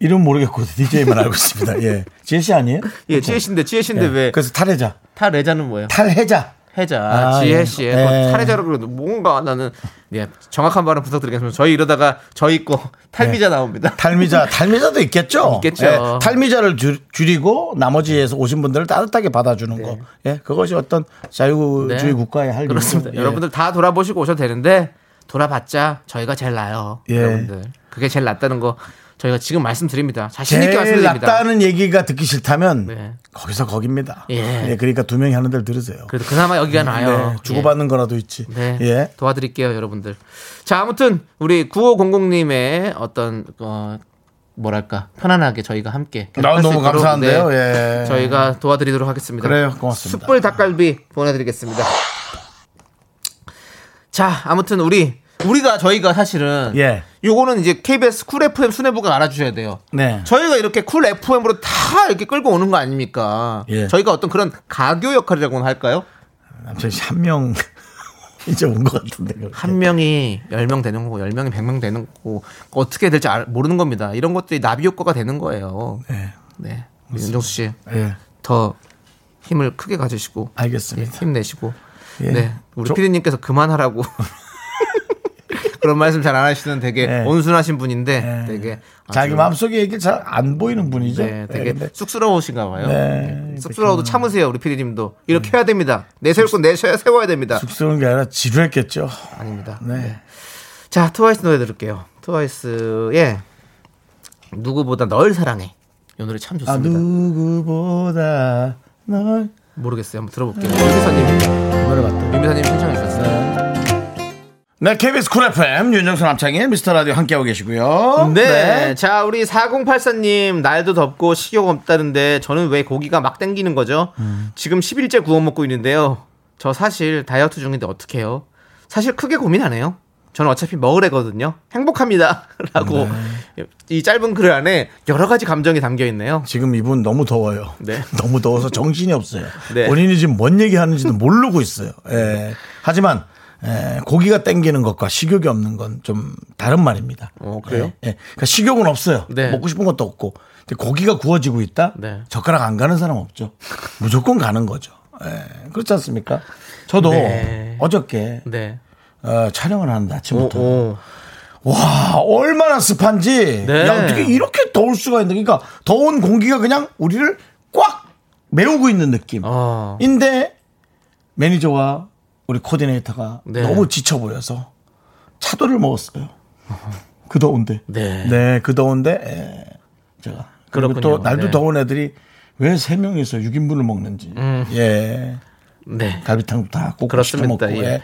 A: 이름 모르겠고 DJ만 알고 있습니다. 예. 지혜 씨 아니에요?
C: 예, 지혜 씨인데 지혜 씨인데
A: 예.
C: 왜
A: 그래서 탈해자.
C: 탈레자는 뭐예요?
A: 탈해자.
C: 해자
A: 아,
C: 지혜
A: 예.
C: 씨의
A: 예.
C: 탈레자로 그래도 뭔가 나는 예, 정확한 발음 부탁드리겠습니다. 저희 이러다가 저희 거 탈미자 나옵니다.
A: 탈미자, 탈미자도 있겠죠?
C: 있겠죠.
A: 예, 탈미자를 줄, 줄이고 나머지에서 오신 분들을 따뜻하게 받아주는 거. 예, 그것이 어떤 자유주의
C: 네.
A: 국가의 할
C: 그렇습니다.
A: 예.
C: 여러분들 다 돌아보시고 오셔도 되는데 돌아봤자 저희가 제일 나요.
A: 예.
C: 여러분들 그게 제일 낫다는 거 저희가 지금 말씀드립니다. 자신 있게
A: 제일
C: 말씀드립니다.
A: 낫다는 얘기가 듣기 싫다면
C: 네.
A: 거기서 거깁니다.
C: 예.
A: 예, 그러니까 두 명이 하는 데를 들으세요.
C: 그래도 그나마 여기가 나아요.
A: 네, 주고받는 거라도 있지.
C: 네.
A: 예.
C: 도와드릴게요, 여러분들. 자, 아무튼 우리 9500님의 어떤 어 뭐랄까 편안하게 저희가 함께
A: 나
C: 할수
A: 너무 감사한데요.
C: 네,
A: 예.
C: 저희가 도와드리도록 하겠습니다.
A: 그래요. 고맙습니다.
C: 숯불 닭갈비 보내드리겠습니다. 자, 아무튼 우리 우리가 저희가 사실은
A: 예.
C: 요거는 이제 KBS 쿨 FM 수뇌부가 알아주셔야 돼요.
A: 네.
C: 저희가 이렇게 쿨 FM으로 다 이렇게 끌고 오는 거 아닙니까?
A: 예.
C: 저희가 어떤 그런 가교 역할이라고나 할까요?
A: 남편이 한명 이제 온 것 같은데. 그렇게.
C: 한 명이 10명 되는 거고 10명이 100명 되는 거고 어떻게 될지 알- 모르는 겁니다. 이런 것들이 나비 효과가 되는 거예요.
A: 네.
C: 네. 윤정수 씨.
A: 예.
C: 더 힘을 크게 가지시고 예,
A: 알겠습니다.
C: 힘내시고
A: 예.
C: 네. 우리
A: 저-
C: 피디님께서 그만하라고 그런 말씀 잘 안 하시는 되게
A: 네.
C: 온순하신 분인데
A: 예.
C: 되게
A: 자기 마음속에 얘기 잘안 보이는 분이죠.
C: 네, 되게
A: 예, 근데
C: 쑥스러우신가 봐요.
A: 네,
C: 네, 쑥스러워도 참으세요, 우리 피디님도. 이렇게 해야 됩니다. 내세울 건 내셔야 세워야 됩니다.
A: 쑥스러운 게 아니라 지루했겠죠.
C: 아닙니다.
A: 네.
C: 자, 트와이스 노래 들을게요. 트와이스의 누구보다 널 사랑해. 이 노래
A: 참아
C: 좋습니다.
A: 누구보다 널
C: 모르겠어요. 한번 들어볼게요. 윤미사님,
A: 노래 맞다.
C: 윤미사님 신청해 주셨어요.
A: 네, KBS 쿨 FM 윤정수 남창희 미스터 라디오 함께하고 계시고요.
C: 네. 자, 우리 4084님, 날도 덥고 식욕 없다는데 저는 왜 고기가 막 땡기는 거죠? 지금 10일째 구워 먹고 있는데요. 저 사실 다이어트 중인데 어떡해요? 사실 크게 고민 안 해요. 저는 어차피 먹으래거든요. 행복합니다. 라고 이 짧은 글 안에 여러 가지 감정이 담겨 있네요.
A: 지금 이분 너무 더워요.
C: 네.
A: 너무 더워서 정신이 없어요.
C: 네.
A: 본인이 지금 뭔 얘기 하는지도 모르고 있어요. 예. 하지만 예, 고기가 땡기는 것과 식욕이 없는 건 좀 다른 말입니다.
C: 어, 그래요?
A: 예, 예. 그러니까 식욕은 없어요.
C: 네.
A: 먹고 싶은 것도 없고. 근데 고기가 구워지고 있다?
C: 네.
A: 젓가락 안 가는 사람 없죠. 무조건 가는 거죠. 예. 그렇지 않습니까? 저도
C: 네.
A: 어저께
C: 네.
A: 어, 촬영을 하는데
C: 오,
A: 아침부터
C: 오.
A: 와 얼마나 습한지
C: 네.
A: 야 어떻게 이렇게 더울 수가 있는 그러니까 더운 공기가 그냥 우리를 꽉 메우고 있는 느낌인데
C: 어.
A: 매니저와 우리 코디네이터가
C: 네.
A: 너무 지쳐 보여서 차도를 먹었어요 그 더운데
C: 네.
A: 네 그 더운데 예. 제가 그리고 또
C: 그렇군요.
A: 날도
C: 네.
A: 더운 애들이 왜 세 명이서 6인분을 먹는지 예
C: 네.
A: 갈비탕도 다 꼭꼭 시켜. 먹고
C: 예.
A: 예.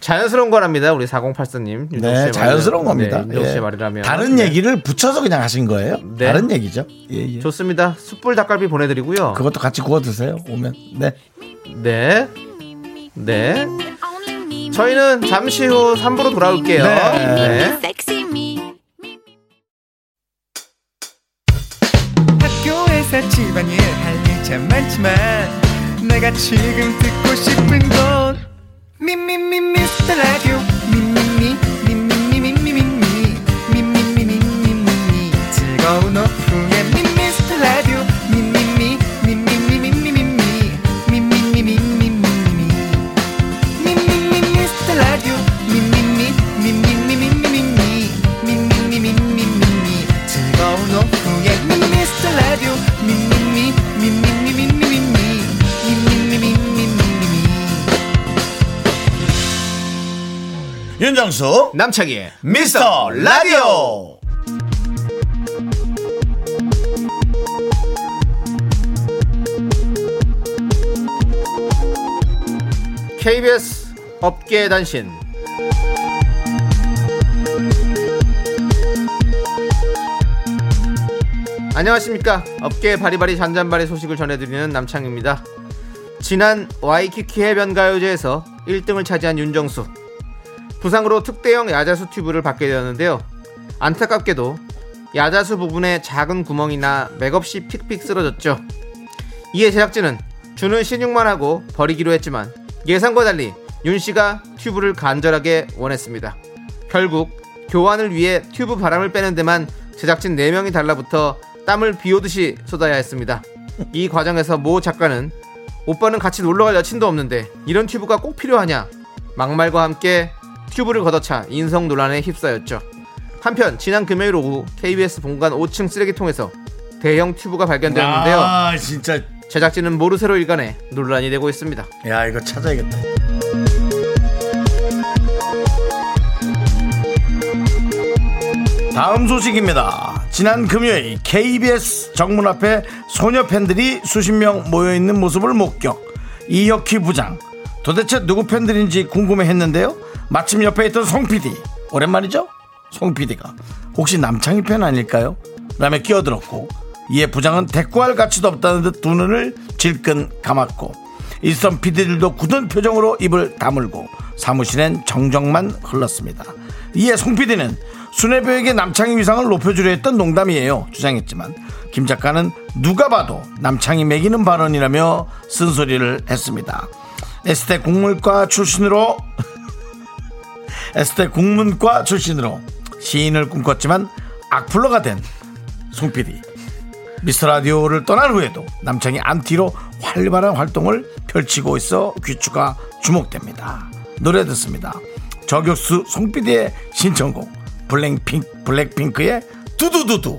C: 자연스러운 거랍니다. 우리 4084님.
A: 네, 자연스러운 겁니다.
C: 윤정 씨의
A: 예.
C: 말이라면.
A: 다른
C: 네.
A: 얘기를 붙여서 그냥 하신 거예요.
C: 네.
A: 다른 얘기죠. 예, 예.
C: 좋습니다. 숯불 닭갈비 보내드리고요.
A: 그것도 같이 구워 드세요. 오면. 네.
C: 네. 네. 저희는 잠시 후 3부로 돌아올게요.
A: 네.
C: 네.
D: Sexy me.
E: 학교에서 집안일 할일참 많지만 내가 지금 듣고 싶은 건 미미미 미스터 라디오 미미미
A: 윤정수
C: 남창희의
A: 미스터 라디오.
C: KBS 업계 단신. 안녕하십니까. 업계 바리바리 잔잔바리 소식을 전해드리는 남창입니다. 지난 와이키키 해변 가요제에서 1등을 차지한 윤정수. 부상으로 특대형 야자수 튜브를 받게 되었는데요. 안타깝게도 야자수 부분에 작은 구멍이 나 맥없이 픽픽 쓰러졌죠. 이에 제작진은 주는 시늉만 하고 버리기로 했지만 예상과 달리 윤 씨가 튜브를 간절하게 원했습니다. 결국 교환을 위해 튜브 바람을 빼는 데만 제작진 4명이 달라붙어 땀을 비 오듯이 쏟아야 했습니다. 이 과정에서 모 작가는 오빠는 같이 놀러갈 여친도 없는데 이런 튜브가 꼭 필요하냐 막말과 함께 튜브를 걷어차 인성 논란에 휩싸였죠. 한편 지난 금요일 오후 KBS 본관 5층 쓰레기통에서 대형 튜브가 발견되었는데요.
A: 아, 진짜.
C: 제작진은 모르쇠로 일관해 논란이 되고 있습니다.
A: 야, 이거 찾아야겠다. 다음 소식입니다. 지난 금요일 KBS 정문 앞에 소녀 팬들이 수십 명 모여 있는 모습을 목격. 이혁희 부장. 도대체 누구 팬들인지 궁금해 했는데요. 마침 옆에 있던 송 PD. 오랜만이죠? 송 PD가. 혹시 남창희 팬 아닐까요? 라며 끼어들었고, 이에 부장은 대꾸할 가치도 없다는 듯 두 눈을 질끈 감았고, 일선 PD들도 굳은 표정으로 입을 다물고, 사무실엔 정적만 흘렀습니다. 이에 송 PD는 수뇌부에게 남창희 위상을 높여주려 했던 농담이에요. 주장했지만, 김 작가는 누가 봐도 남창희 매기는 발언이라며 쓴소리를 했습니다. 에스테 국물과 출신으로 에스테 국문과 출신으로 시인을 꿈꿨지만 악플러가 된 송PD 미스터 라디오를 떠난 후에도 남창이 안티로 활발한 활동을 펼치고 있어 귀추가 주목됩니다. 노래 듣습니다. 저격수 송PD의 신청곡 블랙핑, 블랙핑크의 두두두두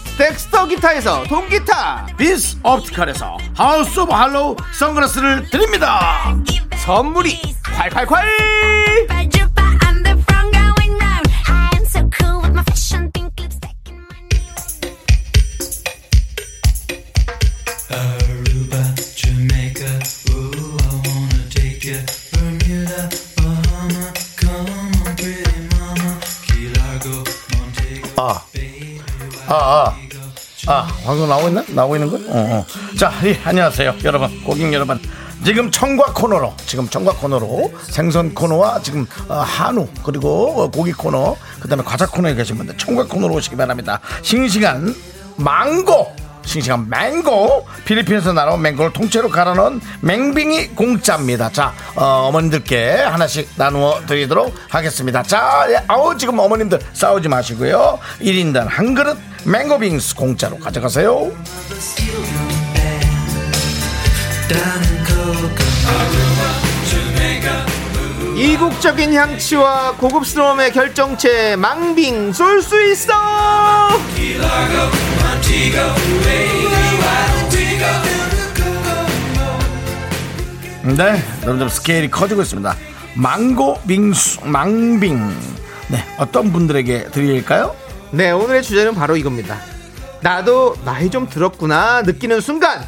C: 덱스터 기타에서 통기타
A: 빈스 옵티컬에서 하우스 오브 할로우 선글라스를 드립니다.
C: 선물이 콸콸콸!
A: 아, 아. 아, 방송 나오고 있나? 나오고 있는 거야? 어, 어. 자, 예, 안녕하세요, 여러분, 고객 여러분. 지금 청과 코너로, 지금 청과 코너로 생선 코너와 지금 어, 한우 그리고 어, 고기 코너, 그 다음에 과자 코너에 계신 분들 청과 코너로 오시기 바랍니다. 싱싱한 망고. 싱싱한 맹고. 필리핀에서 날아온 맹고를 통째로 갈아 넣은 맹빙이 공짜입니다. 자 어, 머님들께 하나씩 나누어 드리도록 하겠습니다. 자 예, 아우 지금 어머님들 싸우지 마시고요. 1인당 한 그릇 맹고빙수 공짜로 가져가세요.
C: 이국적인 향치와 고급스러움의 결정체 망빙 쏠 수 있어!
A: 네 점점 스케일이 커지고 있습니다. 망고 빙수 망빙. 네 어떤 분들에게 드릴까요?
C: 네 오늘의 주제는 바로 이겁니다. 나도 나이 좀 들었구나 느끼는 순간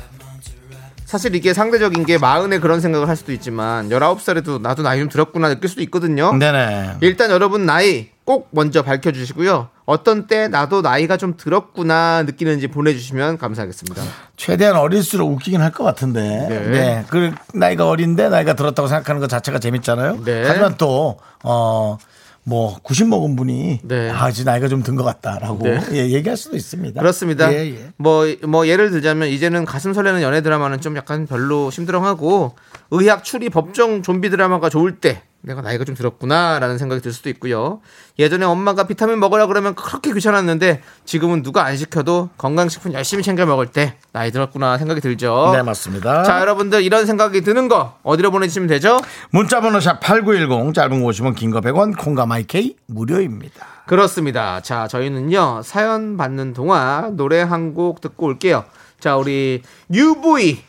C: 사실 이게 상대적인 게 마흔에 그런 생각을 할 수도 있지만 19살에도 나도 나이 좀 들었구나 느낄 수도 있거든요
A: 네네
C: 일단 여러분 나이 꼭 먼저 밝혀주시고요 어떤 때 나도 나이가 좀 들었구나 느끼는지 보내주시면 감사하겠습니다
A: 최대한 어릴수록 웃기긴 할 것 같은데.
C: 네.
A: 네. 그 나이가 어린데 나이가 들었다고 생각하는 것 자체가 재밌잖아요.
C: 네.
A: 하지만 또, 어, 뭐, 90 먹은 분이.
C: 네.
A: 아, 이제 나이가 좀 든 것 같다라고.
C: 네.
A: 예, 얘기할 수도 있습니다.
C: 그렇습니다.
A: 예, 예.
C: 뭐, 뭐, 예를 들자면, 이제는 가슴 설레는 연애 드라마는 좀 약간 별로 심드렁하고, 의학 추리 법정 좀비 드라마가 좋을 때, 내가 나이가 좀 들었구나라는 생각이 들 수도 있고요. 예전에 엄마가 비타민 먹으라 그러면 그렇게 귀찮았는데, 지금은 누가 안 시켜도 건강식품 열심히 챙겨 먹을 때, 나이 들었구나 생각이 들죠.
A: 네, 맞습니다.
C: 자, 여러분들 이런 생각이 드는 거, 어디로 보내주시면 되죠?
A: 문자번호 샵 8910, 짧은 거 50원, 긴 거 100원, 콩과 마이케이 무료입니다.
C: 그렇습니다. 자, 저희는요, 사연 받는 동안 노래 한 곡 듣고 올게요. 자, 우리 UV,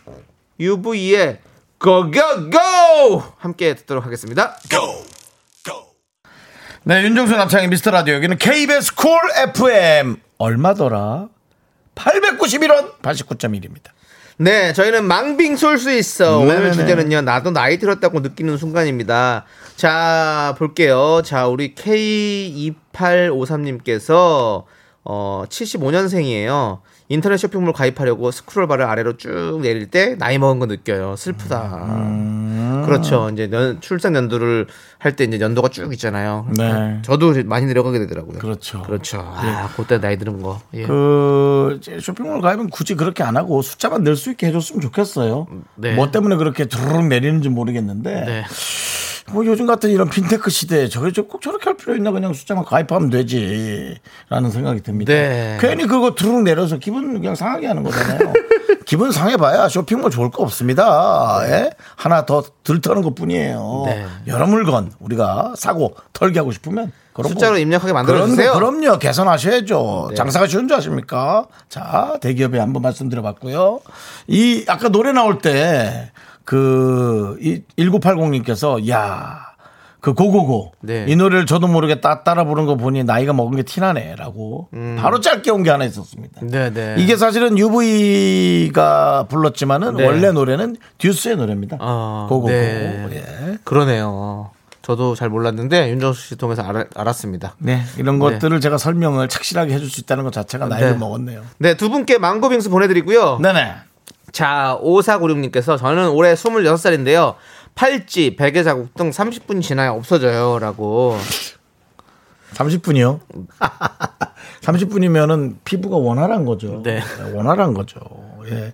C: UV의 Go, Go, Go! 함께 듣도록 하겠습니다.
A: 네, 윤정수 남창희의 미스터 라디오. 여기는 KBS 쿨 FM. 얼마더라? 891원 89.1입니다.
C: 네, 저희는 망빙 쏠수 있어. 오늘
A: 네네네.
C: 주제는요, 나도 나이 들었다고 느끼는 순간입니다. 자, 볼게요. 자, 우리 K2853님께서, 어, 75년생이에요. 인터넷 쇼핑몰 가입하려고 스크롤바를 아래로 쭉 내릴 때 나이 먹은 거 느껴요. 슬프다. 그렇죠. 이제 연- 출산 연도를 할 때 이제 연도가 쭉 있잖아요.
A: 네.
C: 저도 많이 내려가게 되더라고요.
A: 그렇죠.
C: 그렇죠. 아, 그때 나이 드는 거. 예.
A: 그 쇼핑몰 가입은 굳이 그렇게 안 하고 숫자만 늘 수 있게 해줬으면 좋겠어요.
C: 네.
A: 뭐 때문에 그렇게 두루룩 내리는지 모르겠는데
C: 네.
A: 뭐 요즘 같은 이런 핀테크 시대에 저게 저- 꼭 저렇게 할 필요 있나 그냥 숫자만 가입하면 되지라는 생각이 듭니다.
C: 네.
A: 괜히 그거 두룩 내려서 기분 그냥 상하게 하는 거잖아요. 기분 상해봐야 쇼핑몰 좋을 거 없습니다. 예? 하나 더 들터는 것 뿐이에요.
C: 네.
A: 여러 물건 우리가 사고 털게 하고 싶으면 그런
C: 숫자로
A: 거-
C: 입력하게 만들어주세요.
A: 그럼, 그럼요. 개선하셔야죠.
C: 네.
A: 장사가 쉬운 줄 아십니까? 자, 대기업에 한번 말씀드려봤고요. 이, 아까 노래 나올 때, 그, 이 1980님께서, 야, 그 고고고.
C: 네.
A: 이 노래를 저도 모르게 따, 따라 부른 거 보니 나이가 먹은 게 티나네. 라고. 바로 짧게 온 게 하나 있었습니다.
C: 음. 네, 네.
A: 이게 사실은 UV가 불렀지만은
C: 네.
A: 원래 노래는 듀스의 노래입니다.
C: 아,
A: 고고고.
C: 네.
A: 예.
C: 그러네요. 저도 잘 몰랐는데 윤정수 씨 통해서 알, 알았습니다.
A: 네. 이런
C: 네.
A: 것들을 제가 설명을 착실하게 해줄 수 있다는 것 자체가 나이를
C: 네.
A: 먹었네요.
C: 네, 두 분께 망고 빙수 보내드리고요.
A: 네네.
C: 자, 5496님께서 저는 올해 26살인데요. 팔찌, 베개 자국 등 30분 지나야 없어져요. 라고.
A: 30분이요? 30분이면은 피부가 원활한 거죠.
C: 네.
A: 원활한 거죠. 예.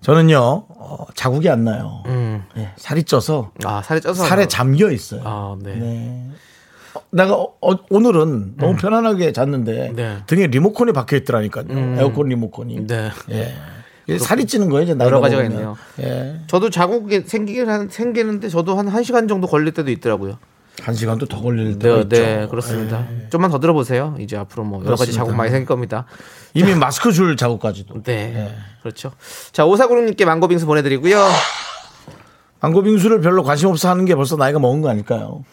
A: 저는요, 어, 자국이 안 나요.
C: 음.
A: 예, 살이 쪄서
C: 아, 살이 쪄서.
A: 살에 잠겨 있어요.
C: 아, 네.
A: 네. 어, 내가 어, 어, 오늘은 너무 편안하게 잤는데
C: 네.
A: 등에 리모컨이 박혀 있더라니까요. 에어컨 리모컨이.
C: 네.
A: 예. 이게 살이 찌는 거예요, 이제
C: 여러 가지가
A: 먹으면.
C: 있네요.
A: 예. 저도
C: 자국이 생기긴 한, 생기는데 저도 한 1시간 정도 걸릴 때도 있더라고요.
A: 한 시간도 더 걸릴 때가
C: 네,
A: 있죠.
C: 네, 그렇습니다. 좀만 더 들어보세요. 이제 앞으로 뭐 여러 가지. 자국 많이 생길 겁니다.
A: 이미 마스크 줄 자국까지도.
C: 네. 그렇죠. 자, 오사구름님께 망고빙수 보내드리고요.
A: 망고빙수를 별로 관심 없어 하는 게 벌써 나이가 먹은 거 아닐까요?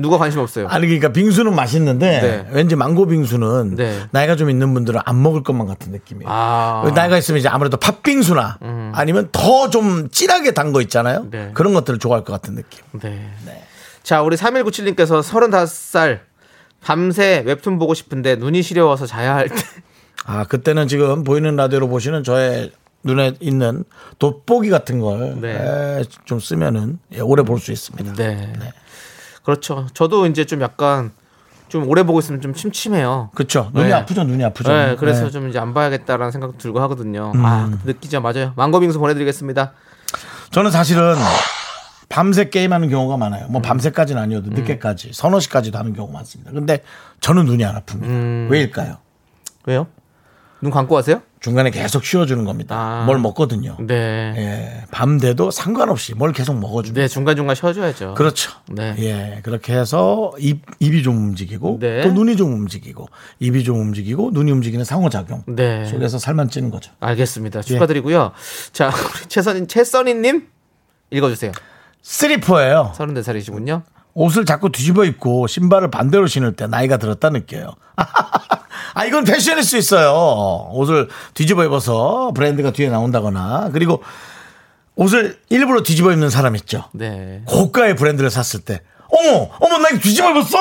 C: 누가 관심 없어요?
A: 아니 그러니까 빙수는 맛있는데
C: 네.
A: 왠지 망고 빙수는
C: 네.
A: 나이가 좀 있는 분들은 안 먹을 것만 같은 느낌이에요.
C: 아.
A: 나이가 있으면 이제 아무래도 팥빙수나 아니면 더 좀 진하게 단 거 있잖아요.
C: 네.
A: 그런 것들을 좋아할 것 같은 느낌.
C: 네. 자, 우리 3197님께서 35살 밤새 웹툰 보고 싶은데 눈이 시려워서 자야 할 때.
A: 아 그때는 지금 보이는 라디오로 보시는 저의 눈에 있는 돋보기 같은 걸
C: 네.
A: 좀 쓰면은 예, 오래 볼 수 있습니다.
C: 네. 그렇죠. 저도 이제 좀 약간 좀 오래 보고 있으면 좀 침침해요.
A: 그렇죠. 눈이
C: 네.
A: 아프죠. 눈이 아프죠.
C: 네, 그래서
A: 네.
C: 좀 이제 안 봐야겠다라는 생각 들고 하거든요. 아, 느끼죠. 맞아요. 망고빙수 보내드리겠습니다.
A: 저는 사실은 밤새 게임하는 경우가 많아요. 뭐 밤새까지는 아니어도 늦게까지 서너 시까지도 하는 경우가 많습니다. 근데 저는 눈이 안 아픕니다. 왜일까요?
C: 왜요? 눈 감고 하세요?
A: 중간에 계속 쉬어주는 겁니다.
C: 아.
A: 뭘 먹거든요.
C: 네.
A: 예, 밤 돼도 상관없이 뭘 계속 먹어줍니다.
C: 네, 중간중간 쉬어줘야죠.
A: 그렇죠.
C: 네.
A: 예, 그렇게 해서 입, 입이 좀 움직이고
C: 네.
A: 또 눈이 좀 움직이고 입이 좀 움직이고 눈이 움직이는 상호작용
C: 네.
A: 속에서 살만 찌는 거죠.
C: 알겠습니다. 축하드리고요. 자, 우리 최선인, 최선희님 읽어주세요.
A: 스리퍼예요.
C: 34살이시군요.
A: 옷을 자꾸 뒤집어 입고 신발을 반대로 신을 때 나이가 들었다 느껴요. 아, 이건 패션일 수 있어요. 옷을 뒤집어 입어서 브랜드가 뒤에 나온다거나 그리고 옷을 일부러 뒤집어 입는 사람 있죠.
C: 네.
A: 고가의 브랜드를 샀을 때 어머 어머 나 이거 뒤집어 입었어?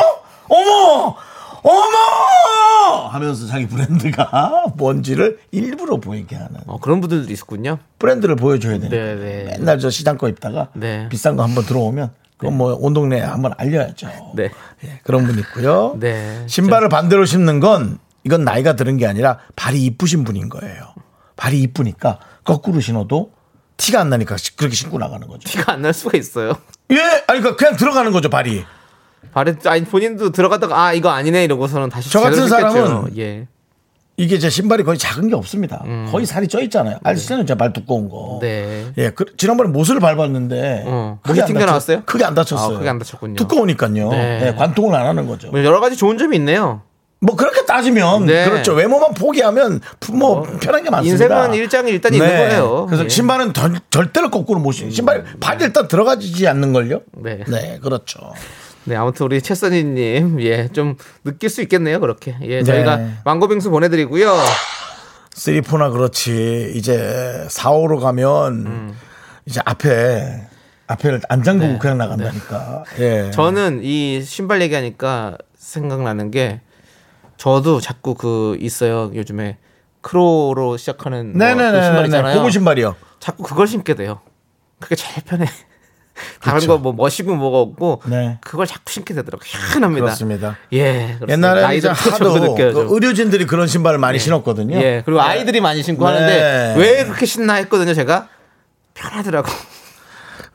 A: 어머 어머 하면서 자기 브랜드가 뭔지를 일부러 보이게 하는
C: 어, 그런 분들도 있었군요.
A: 브랜드를 보여줘야 되니까
C: 네, 네.
A: 맨날 저 시장 거 입다가
C: 네.
A: 비싼 거 한번 들어오면 그건 뭐 온 동네에 한번 알려야죠.
C: 네.
A: 예, 그런 분 있고요.
C: 네.
A: 신발을 반대로 신는 건 이건 나이가 들은 게 아니라 발이 이쁘신 분인 거예요. 발이 이쁘니까 거꾸로 신어도 티가 안 나니까 시- 그렇게 신고 나가는 거죠.
C: 티가 안 날 수가 있어요.
A: 예, 아니 그러니까 그냥 들어가는 거죠 발이.
C: 발에, 아니, 본인도 들어갔다가, 아, 이거 아니네, 이러고서는 다시
A: 저 같은. 사람은
C: 예.
A: 이게 제 신발이 거의 작은 게 없습니다. 거의 살이 쪄 있잖아요. 아시잖아요, 제 발 두꺼운 거.
C: 음. 네.
A: 예, 그, 지난번에 못을 밟았는데
C: 어,
A: 크게 안
C: 튕겨
A: 다쳤-
C: 나왔어요?
A: 크게 안 다쳤어요.
C: 아, 크게 안 다쳤군요.
A: 두꺼우니까요.
C: 네.
A: 예, 관통을 안 하는 거죠.
C: 뭐 여러 가지 좋은 점이 있네요.
A: 뭐 그렇게 따지면
C: 네.
A: 그렇죠. 외모만 포기하면 뭐 편한 게 많습니다.
C: 인생은 일장이 일단 있는 거예요.
A: 그래서
C: 예.
A: 신발은 절, 절대로 거꾸로 못 신. 신발 발이 일단 들어가지 않는 걸요.
C: 네.
A: 네, 그렇죠.
C: 네, 아무튼 우리 채선이님, 예, 좀 느낄 수 있겠네요, 그렇게. 예,
A: 네.
C: 저희가 망고빙수 보내드리고요.
A: 쓰리포나 그렇지. 이제 4호로 가면
C: 음.
A: 이제 앞에 앞에를 안 잠그고 그냥 나간다니까. 예.
C: 네. 저는 이 신발 얘기하니까 생각나는 게 저도 자꾸 그 있어요, 요즘에. 크로로 시작하는 뭐 그 신발
A: 네네네.
C: 있잖아요.
A: 고무 신발이요.
C: 자꾸 그걸 신게 돼요. 그게 제일 편해. 다른
A: 그렇죠.
C: 거뭐 멋이고 뭐가 없고
A: 네.
C: 그걸 자꾸 신게 되더라고요. 희한합니다.
A: 그렇습니다.
C: 예. 그렇습니다.
A: 옛날에 이제
C: 나이도
A: 하도. 그 의료진들이 그런 신발을 많이 신었거든요.
C: 예. 그리고 아이들이 많이 신고
A: 네.
C: 하는데 왜 그렇게 신나 했거든요, 제가. 편하더라고.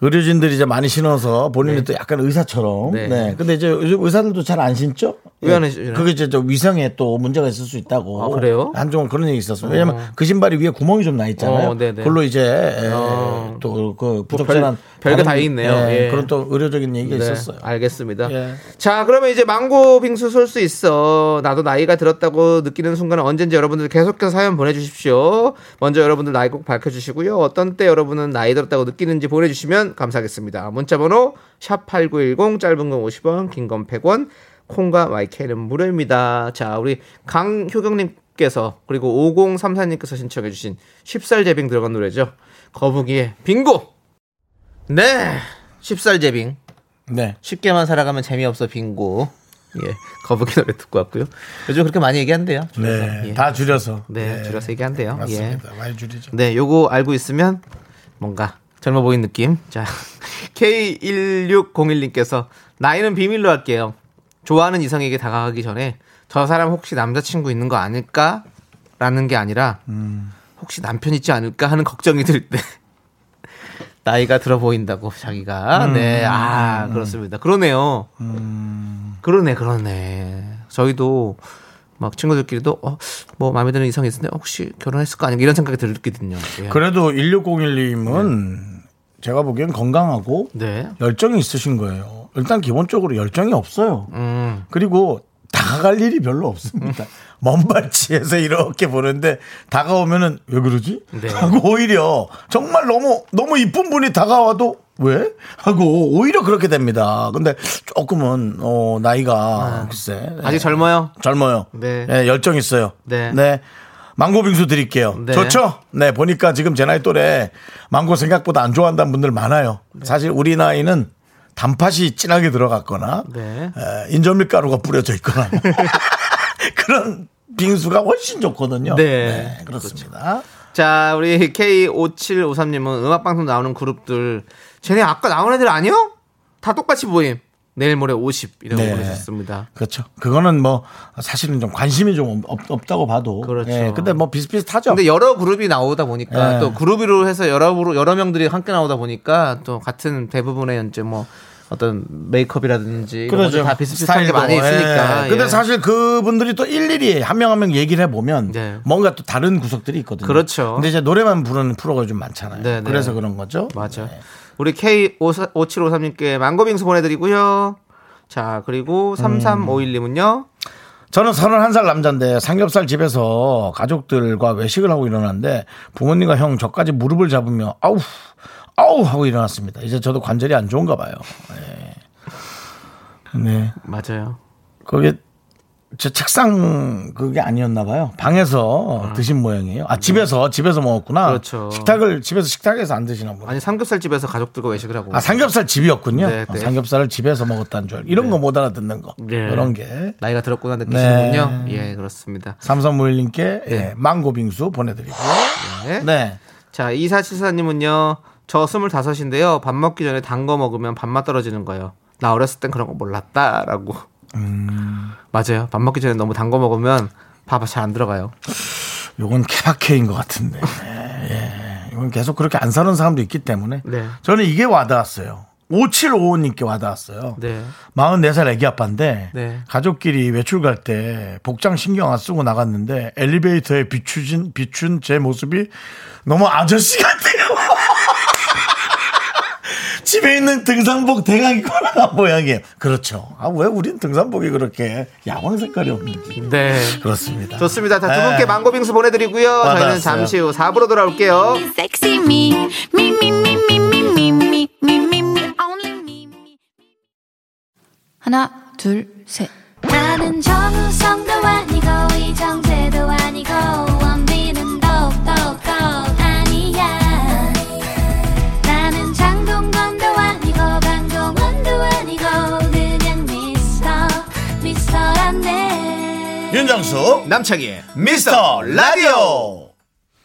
A: 의료진들이 이제 많이 신어서 본인이 또 약간 의사처럼.
C: 네.
A: 네. 근데 이제 요즘 의사들도 잘 안 신죠?
C: 왜안
A: 예.
C: 신어요?
A: 그게 이제 저 위생에 또 문제가 있을 수 있다고.
C: 아, 그래요?
A: 한동안 그런 얘기 있었어요. 왜냐면 그 신발이 위에 구멍이 좀 나 있잖아요.
C: 어, 네네.
A: 그걸로 이제
C: 어.
A: 또그 부적절한
C: 별 게
A: 다른,
C: 다 있네요.
A: 예,
C: 예.
A: 그런 또 의료적인 얘기가
C: 네,
A: 있었어요.
C: 알겠습니다.
A: 예.
C: 자, 그러면 이제 망고 빙수 쏠 수 있어. 나도 나이가 들었다고 느끼는 순간은 언젠지 여러분들 계속해서 사연 보내주십시오. 먼저 여러분들 나이 꼭 밝혀주시고요. 어떤 때 여러분은 나이 들었다고 느끼는지 보내주시면 감사하겠습니다. 문자번호 샵8910 짧은 건 50원, 긴 건 100원, 콩과 마이크는 무료입니다. 자, 우리 강효경님께서 그리고 5034님께서 신청해주신 쉽살 제빙 들어간 노래죠. 거북이의 빙고! 네! 쉽살 제빙.
A: 네.
C: 쉽게만 살아가면 재미없어 빙고. 예. 거북이 노래 듣고 왔고요. 요즘 그렇게 많이 얘기한대요. 줄여서.
A: 네.
C: 예.
A: 다 줄여서.
C: 네, 줄여서 얘기한대요. 예.
A: 맞습니다. 많이 줄이죠.
C: 네, 요거 알고 있으면 뭔가 젊어 보이는 느낌. 자, K1601님께서 나이는 비밀로 할게요. 좋아하는 이성에게 다가가기 전에 저 사람 혹시 남자친구 있는 거 아닐까? 라는 게 아니라 혹시 남편 있지 않을까 하는 걱정이 들 때 나이가 들어 보인다고 자기가 네, 아 그렇습니다. 그러네요. 그러네, 그러네. 저희도 막 친구들끼리도 어, 뭐 마음에 드는 이성이 있는데 혹시 결혼했을 거 아닌가 이런 생각이 들거든요. 예.
A: 그래도 1601님은 제가 보기엔 건강하고
C: 네.
A: 열정이 있으신 거예요. 일단 기본적으로 열정이 없어요.
C: 음.
A: 그리고 다가갈 일이 별로 없습니다. 먼 발치에서 이렇게 보는데 다가오면은 왜 그러지?
C: 네.
A: 하고 오히려 정말 너무 너무 이쁜 분이 다가와도 왜? 하고 오히려 그렇게 됩니다. 근데 조금은 어 나이가 글쎄 네.
C: 아직 젊어요.
A: 젊어요.
C: 네.
A: 네, 열정 있어요.
C: 네.
A: 망고 빙수 드릴게요.
C: 네.
A: 좋죠? 네, 보니까 지금 제 나이 또래 망고 생각보다 안 좋아한다는 분들 많아요.
C: 네.
A: 사실 우리 나이는 단팥이 진하게 들어갔거나
C: 네.
A: 에, 인절밀가루가 뿌려져 있거나 그런 빙수가 훨씬 좋거든요.
C: 네.
A: 그렇습니다.
C: 자, 우리 K5753님은 음악방송 나오는 그룹들, 쟤네 아까 나온 애들 아니요? 다 똑같이 보임. 내일 모레 50 이라고
A: 네.
C: 보내셨습니다.
A: 그렇죠. 그거는 뭐 사실은 좀 관심이 좀 없, 다고 봐도.
C: 그렇죠.
A: 예, 근데 뭐 비슷비슷하죠.
C: 근데 여러 그룹이 나오다 보니까
A: 네.
C: 또 그룹으로 해서 여러 여러 명들이 함께 나오다 보니까 또 같은 대부분의 이제 뭐 어떤 메이크업이라든지 것들 다 비슷비슷한 게 많이
A: 그렇죠.
C: 있으니까.
A: 예. 근데
C: 예.
A: 사실 그분들이 또 일일이 한 명 한 명 얘기를 해보면
C: 네.
A: 뭔가 또 다른 구석들이 있거든요.
C: 그렇죠.
A: 근데 이제 노래만 부르는 프로가 좀 많잖아요.
C: 네, 네.
A: 그래서 그런 거죠.
C: 맞아.
A: 네.
C: 우리 K5753님께 망고빙수 보내드리고요. 자, 그리고 3351님은요.
A: 저는 31살 남자인데 삼겹살 집에서 가족들과 외식을 하고 일어났는데 부모님과 형 저까지 무릎을 잡으며 아우 아우 하고 일어났습니다. 이제 저도 관절이 안 좋은가 봐요. 네. 네.
C: 맞아요.
A: 그게 제 책상 그게 아니었나 봐요. 방에서 드신 모양이에요. 아 집에서 집에서 먹었구나.
C: 그렇죠.
A: 식탁을 집에서 식탁에서 안 드시나 보네.
C: 아니, 삼겹살 집에서 가족들과 외식을 하고.
A: 아 삼겹살 집이었군요.
C: 네,
A: 아,
C: 네.
A: 삼겹살을 집에서 먹었다는 줄. 이런 거못 알아듣는 거.
C: 네.
A: 그런 게.
C: 나이가 들었구나 느끼시는군요.
A: 네.
C: 예, 그렇습니다.
A: 삼삼무일님께 예, 망고 빙수 보내드리고.
C: 네.
A: 네.
C: 자, 2474님은요. 저 25인데요. 밥 먹기 전에 단 거 먹으면 밥맛 떨어지는 거예요. 나 어렸을 땐 그런 거 몰랐다 라고.
A: 음.
C: 맞아요. 밥 먹기 전에 너무 단 거 먹으면 밥이 잘안 들어가요.
A: 요건 케바케인 것 같은데. 예. 이건 계속 그렇게 안 사는 사람도 있기 때문에.
C: 네.
A: 저는 이게 와닿았어요. 5755님께 와닿았어요.
C: 네.
A: 44살 애기 아빠인데
C: 네.
A: 가족끼리 외출 갈 때 복장 신경 안 쓰고 나갔는데 엘리베이터에 비추진 비춘 제 모습이 너무 아저씨 같아요. 집에 있는 등산복 대강 입고 나간 모양이에요. 그렇죠. 아, 왜 우린 등산복이 그렇게 야광 색깔이 없는지.
C: 네.
A: 그렇습니다.
C: 좋습니다. 자, 두
A: 네.
C: 분께 망고빙수 보내드리고요. 저희는
A: 와닿았어요.
C: 잠시 후 4부로 돌아올게요.
D: Only me.
F: 하나, 둘, 셋.
D: 나는 정우성도 아니고 이정재도 아니고
A: 윤정수
C: 남창희의
A: 미스터 라디오.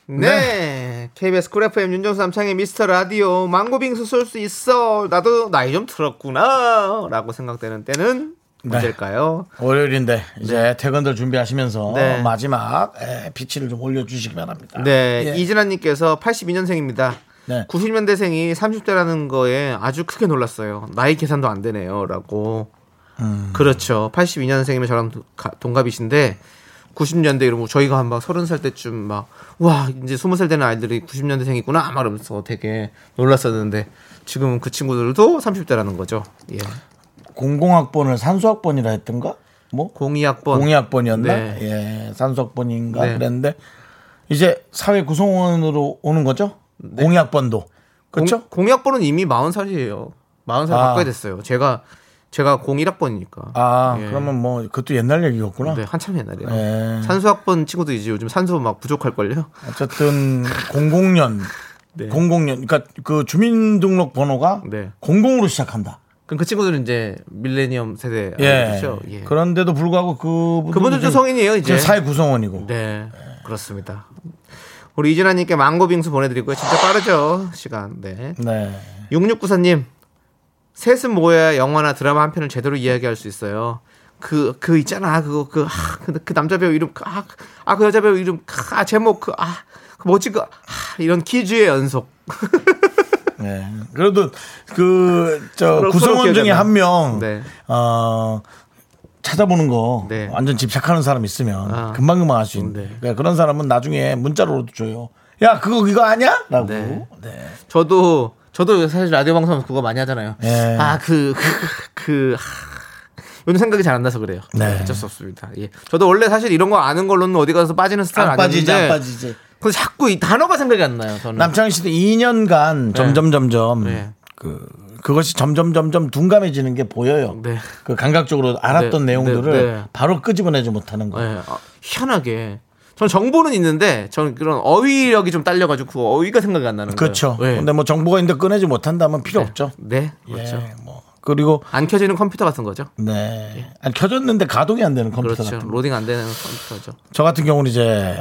C: 네. KBS 쿨 FM 윤정수 남창희의 미스터 라디오 망고빙수 쏠 수 있어. 나도 나이 좀 들었구나. 라고 생각되는 때는
A: 네.
C: 언제일까요?
A: 월요일인데 이제 퇴근들 준비하시면서
C: 네.
A: 마지막 에, 피치를 좀 올려주시기 바랍니다.
C: 네.
A: 예.
C: 이진아님께서 82년생입니다.
A: 네.
C: 90년대생이 30대라는 거에 아주 크게 놀랐어요. 나이 계산도 안 되네요라고.
A: 음.
C: 그렇죠. 82년생이면 저랑 동갑이신데 90년대 이러면 저희가 한 막 30살 때쯤 막 와 이제 20살 되는 아이들이 90년대생이구나 막 이러면서 되게 놀랐었는데 지금은 그 친구들도 30대라는 거죠. 예.
A: 공공학번을 산수학번이라 했던가? 뭐?
C: 02학번.
A: 공이학번이었나?
C: 네.
A: 예, 산수학번인가
C: 네.
A: 그랬는데 이제 사회 구성원으로 오는 거죠? 공이학번도 그렇죠?
C: 공, 02학번은 이미 40살이에요. 40살
A: 아.
C: 바꿔야 됐어요. 제가 제가 01학번이니까.
A: 아,
C: 예.
A: 그러면 뭐 그것도 옛날 얘기였구나.
C: 네, 한참 옛날이에요.
A: 예.
C: 산수학번 친구도 이제 요즘 산수 막 부족할걸요?
A: 어쨌든 00년,
C: 네.
A: 00년, 그러니까 그 주민등록 번호가
C: 네.
A: 00으로 시작한다.
C: 그럼 그 친구들은 이제 밀레니엄 세대
A: 예.
C: 아니죠? 예.
A: 그런데도 불구하고 그분들
C: 그분들도 성인이에요, 이제.
A: 사회 구성원이고.
C: 네, 그렇습니다. 우리 이진아님께 망고 빙수 보내드리고요. 진짜 빠르죠, 시간. 네.
A: 네.
C: 6694님, 셋은 모여야 영화나 드라마 한 편을 제대로 이야기할 수 있어요. 그, 그 있잖아. 그거, 그, 아, 그, 그 남자 배우 이름, 아, 아, 그 여자 배우 이름, 아, 제목, 그, 아, 그 뭐지, 그, 아, 이런 퀴즈의 연속.
A: 네. 그래도 그, 저, 구성원 중에 한 명,
C: 네.
A: 어, 찾아보는 거
C: 네.
A: 완전 집착하는 사람 있으면
C: 아.
A: 금방금방 할 수 있는.
C: 네.
A: 그러니까 그런 사람은 나중에 문자로도 줘요. 야, 그거 이거 아냐? 라고.
C: 네.
A: 네.
C: 저도, 저도 사실 라디오 방송 그거 많이 하잖아요.
A: 예.
C: 아, 그, 그, 그, 하, 요즘 생각이 잘 안 나서 그래요.
A: 네.
C: 어쩔 수 없습니다. 예. 저도 원래 사실 이런 거 아는 걸로는 어디 가서 빠지는 스타일
A: 안 빠지지. 안 빠지지.
C: 근데 자꾸 이 단어가 생각이 안 나요. 저는.
A: 남창희 씨도 2년간 점점 점점
C: 네.
A: 그 그것이 점점 점점 둔감해지는 게 보여요.
C: 네.
A: 그 감각적으로 알았던
C: 네,
A: 내용들을
C: 네, 네.
A: 바로 끄집어내지 못하는 거.
C: 예, 아, 희한하게. 전 정보는 있는데 저는 그런 어휘력이 좀 딸려가지고 그 어휘가 생각이 안 나는
A: 그렇죠.
C: 거예요. 예.
A: 근데 뭐 정보가 있는데 꺼내지 못한다면 필요 없죠.
C: 네, 그렇죠.
A: 예, 뭐 그리고
C: 안 켜지는 컴퓨터 같은 거죠.
A: 네. 아니, 켜졌는데 가동이 안 되는 컴퓨터
C: 그렇죠.
A: 같은 거.
C: 로딩 안 되는 컴퓨터죠.
A: 저 같은 경우는 이제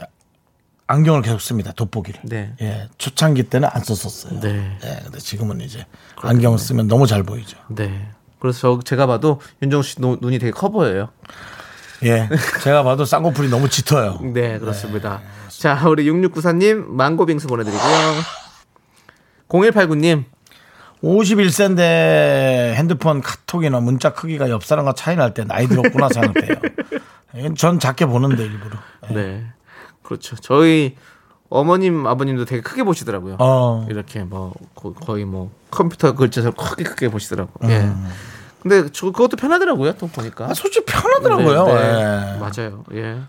A: 안경을 계속 씁니다. 돋보기를.
C: 네.
A: 예. 초창기 때는 안 썼었어요.
C: 네.
A: 예. 근데 지금은 이제 안경 쓰면 너무 잘 보이죠.
C: 네. 그래서 저 제가 봐도 윤정수 씨 노- 눈이 되게 커 보여요.
A: 예. 제가 봐도 쌍꺼풀이 너무 짙어요.
C: 네, 그렇습니다. 자, 우리 6694님 망고빙수 보내드리고요. 0189님
A: 51세인데 핸드폰 카톡이나 문자 크기가 옆 사람과 차이 날 때 나이 들었구나 생각해요. 이건 전 작게 보는데 일부러.
C: 네. 그렇죠. 저희 어머님 아버님도 되게 크게 보시더라고요.
A: 어.
C: 이렇게 뭐 거- 거의 뭐 컴퓨터 글자를 크게 크게 보시더라고. 예. 근데 저 그것도 편하더라고요. 또 보니까.
A: 음. 아, 솔직히 편하더라고요.
C: 네, 네.
A: 예.
C: 맞아요. 예.